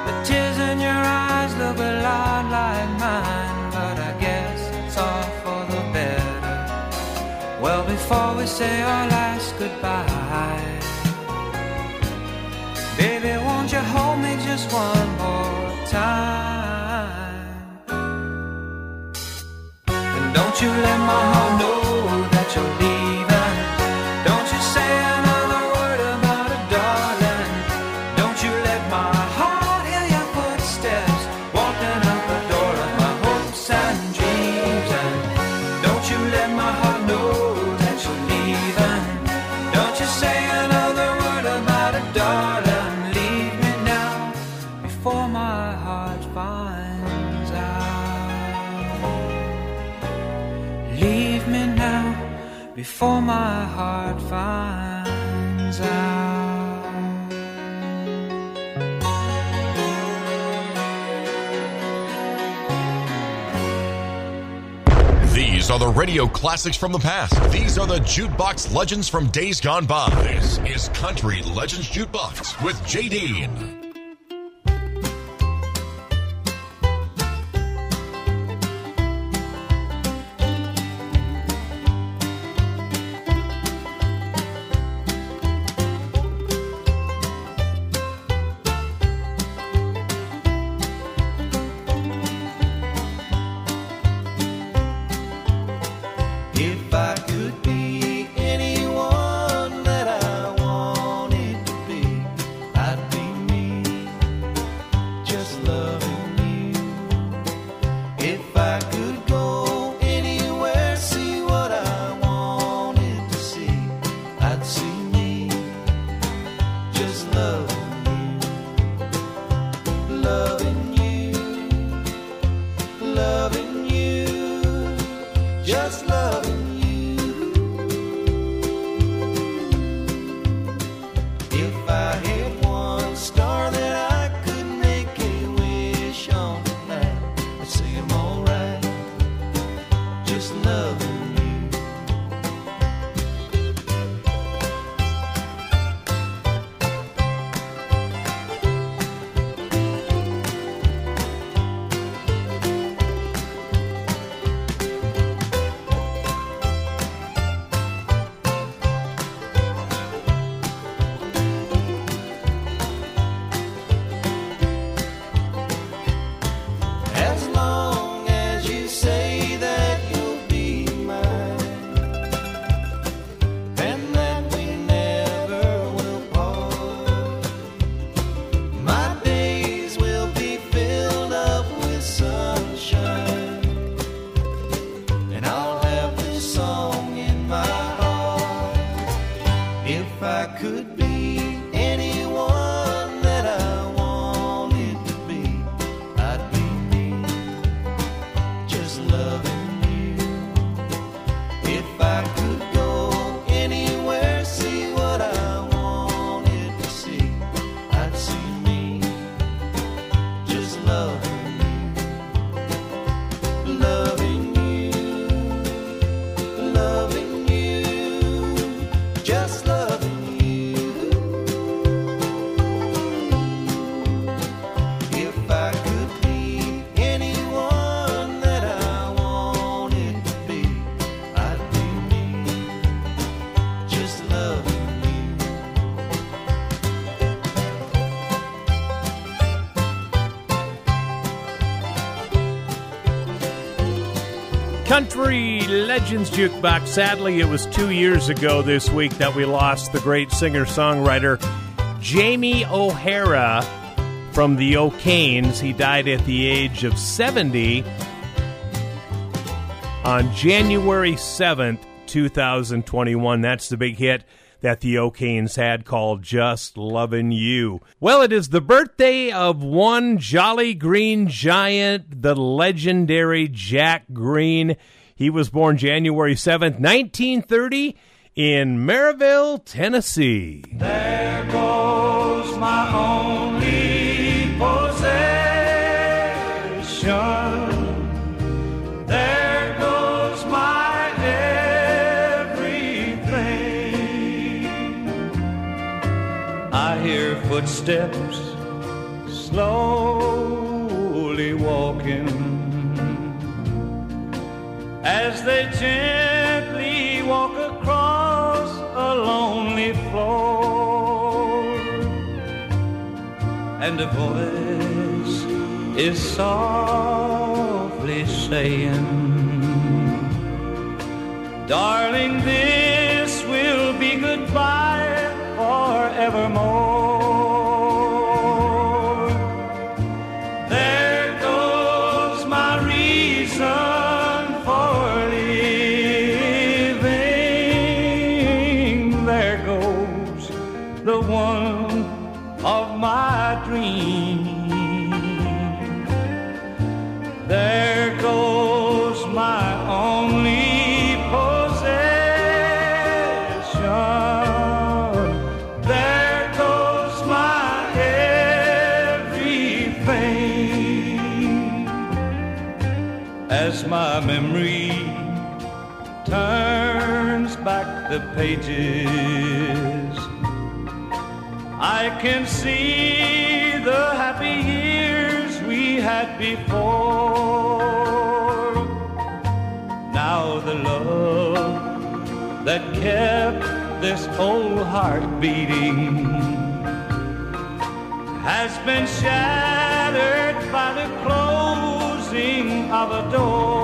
The tears in your eyes look a lot like mine, but I guess it's all for the better. Well, before we say our last goodbye, baby, won't you hold me just one more time? And don't you let my heart know before my heart finds out. These are the radio classics from the past. These are the jukebox legends from days gone by. This is Country Legends Jukebox with JD. If just Country Legends Jukebox. Sadly, it was two years ago this week that we lost the great singer songwriter Jamie O'Hara from the O'Kanes. He died at the age of 70 on January 7th, 2021. That's the big hit that the O'Kanes had called Just Lovin' You. Well, it is the birthday of one jolly green giant, the legendary Jack Greene. He was born January 7th, 1930, in Maryville, Tennessee. There goes my only possession. There goes my everything. I hear footsteps slow as they gently walk across a lonely floor. And a voice is softly saying darling this will be goodbye forevermore the pages I can see the happy years we had before now the love that kept this old heart beating has been shattered by the closing of a door.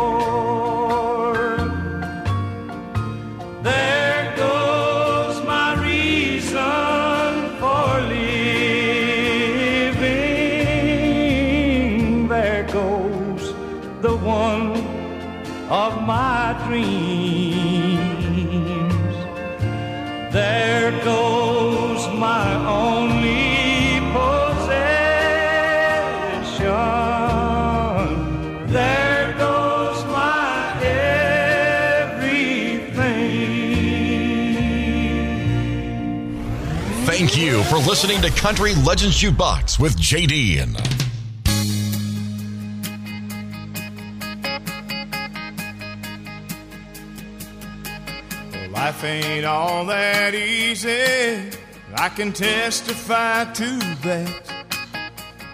Listening to Country Legends Jukebox with JD. Uh, life ain't all that easy. I can testify to that.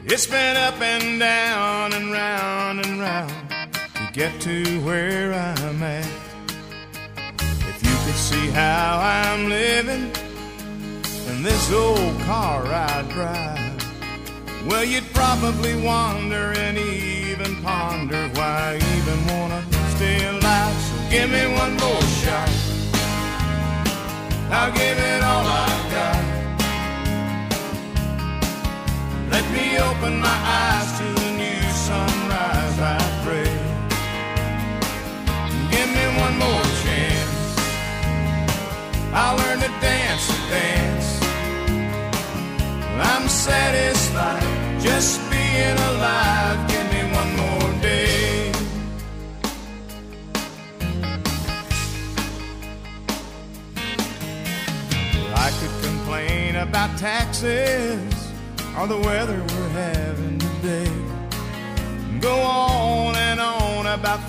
It's been up and down and round and round to get to where I'm at. If you could see how I'm living this old car I drive, well, you'd probably wonder and even ponder why I even wanna stay alive. So give me one more shot. I'll give it all I've got. Let me open my eyes to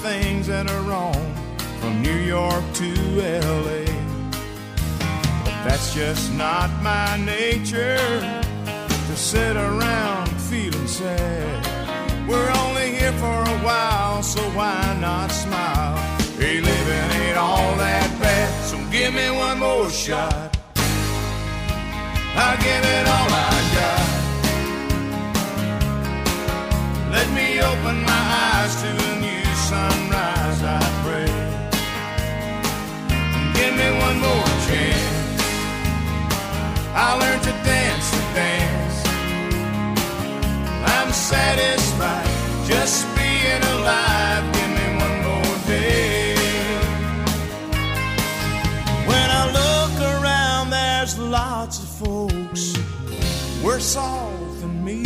things that are wrong from New York to LA. But that's just not my nature to sit around feeling sad. We're only here for a while, so why not smile? Hey, living ain't all that bad, so give me one more shot. I'll give it all I got. Let me open my eyes to sunrise, I pray. Give me one more chance. I'll learn to dance and dance. I'm satisfied just being alive. Give me one more day. When I look around, there's lots of folks worse off than me.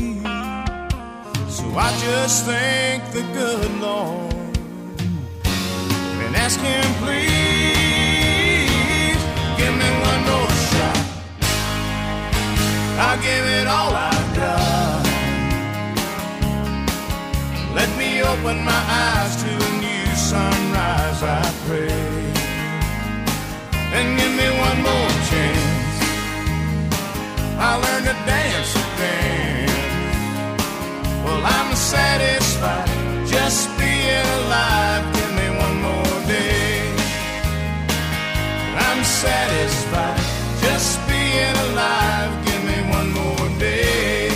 So I just thank the good Lord ask Him, please give me one more shot. I'll give it all I've got. Let me open my eyes to a new sunrise, I pray. And give me one more chance. I learned to dance again. Well, I'm satisfied just being alive. I'm satisfied just being alive. Give me one more day.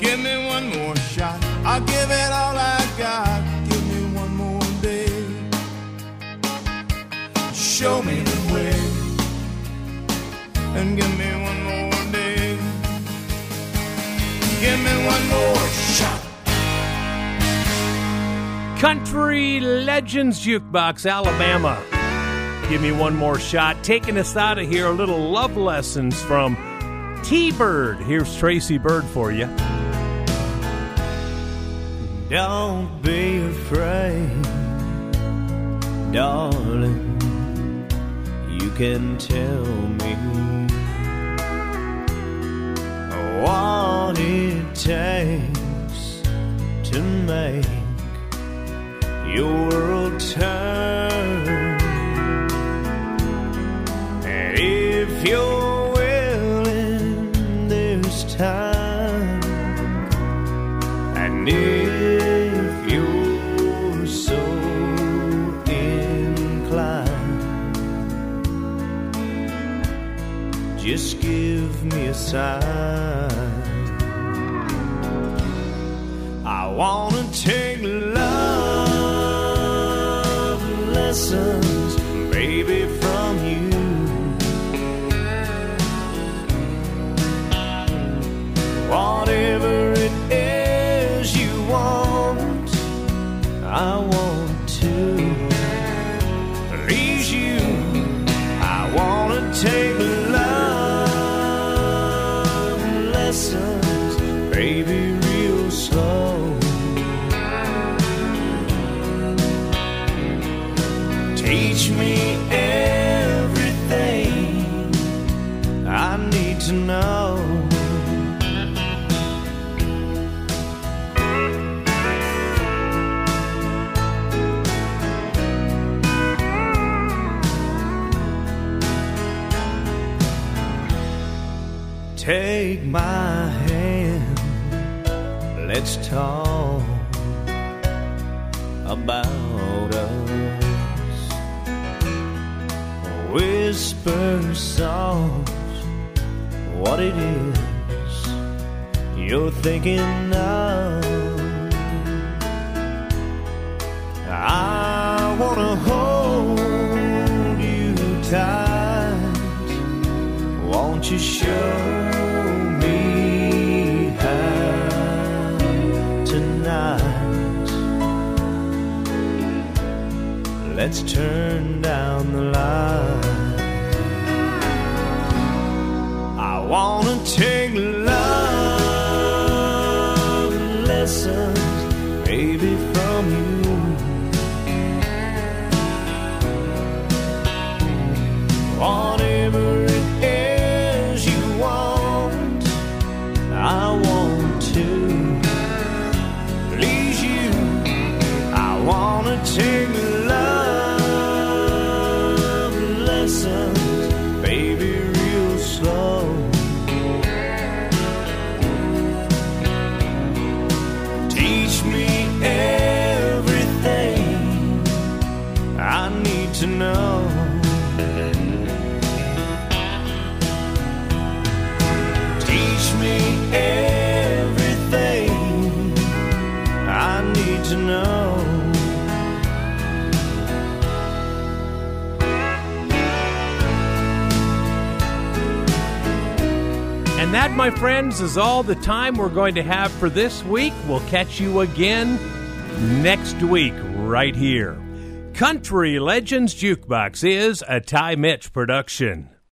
Give me one more shot. I'll give it all I got. Give me one more day. Show me the way. And give me one more day. Give me one more shot. Country Legends Jukebox, Alabama. Give me one more shot. Taking us out of here, a little love lessons from T Bird. Here's Tracy Byrd for you. Don't be afraid, darling. You can tell me what it takes to make your world turn. And if you're willing, there's time. And if you're so inclined, just give me a sign. I wanna take love lessons, my hand, let's talk about us. Whisper soft what it is you're thinking of. I wanna hold you tight. Won't you show Let's turn down the light. I wanna take my friends, is all the time we're going to have for this week. We'll catch you again next week, right here. Country Legends Jukebox is a Ty Mitch production.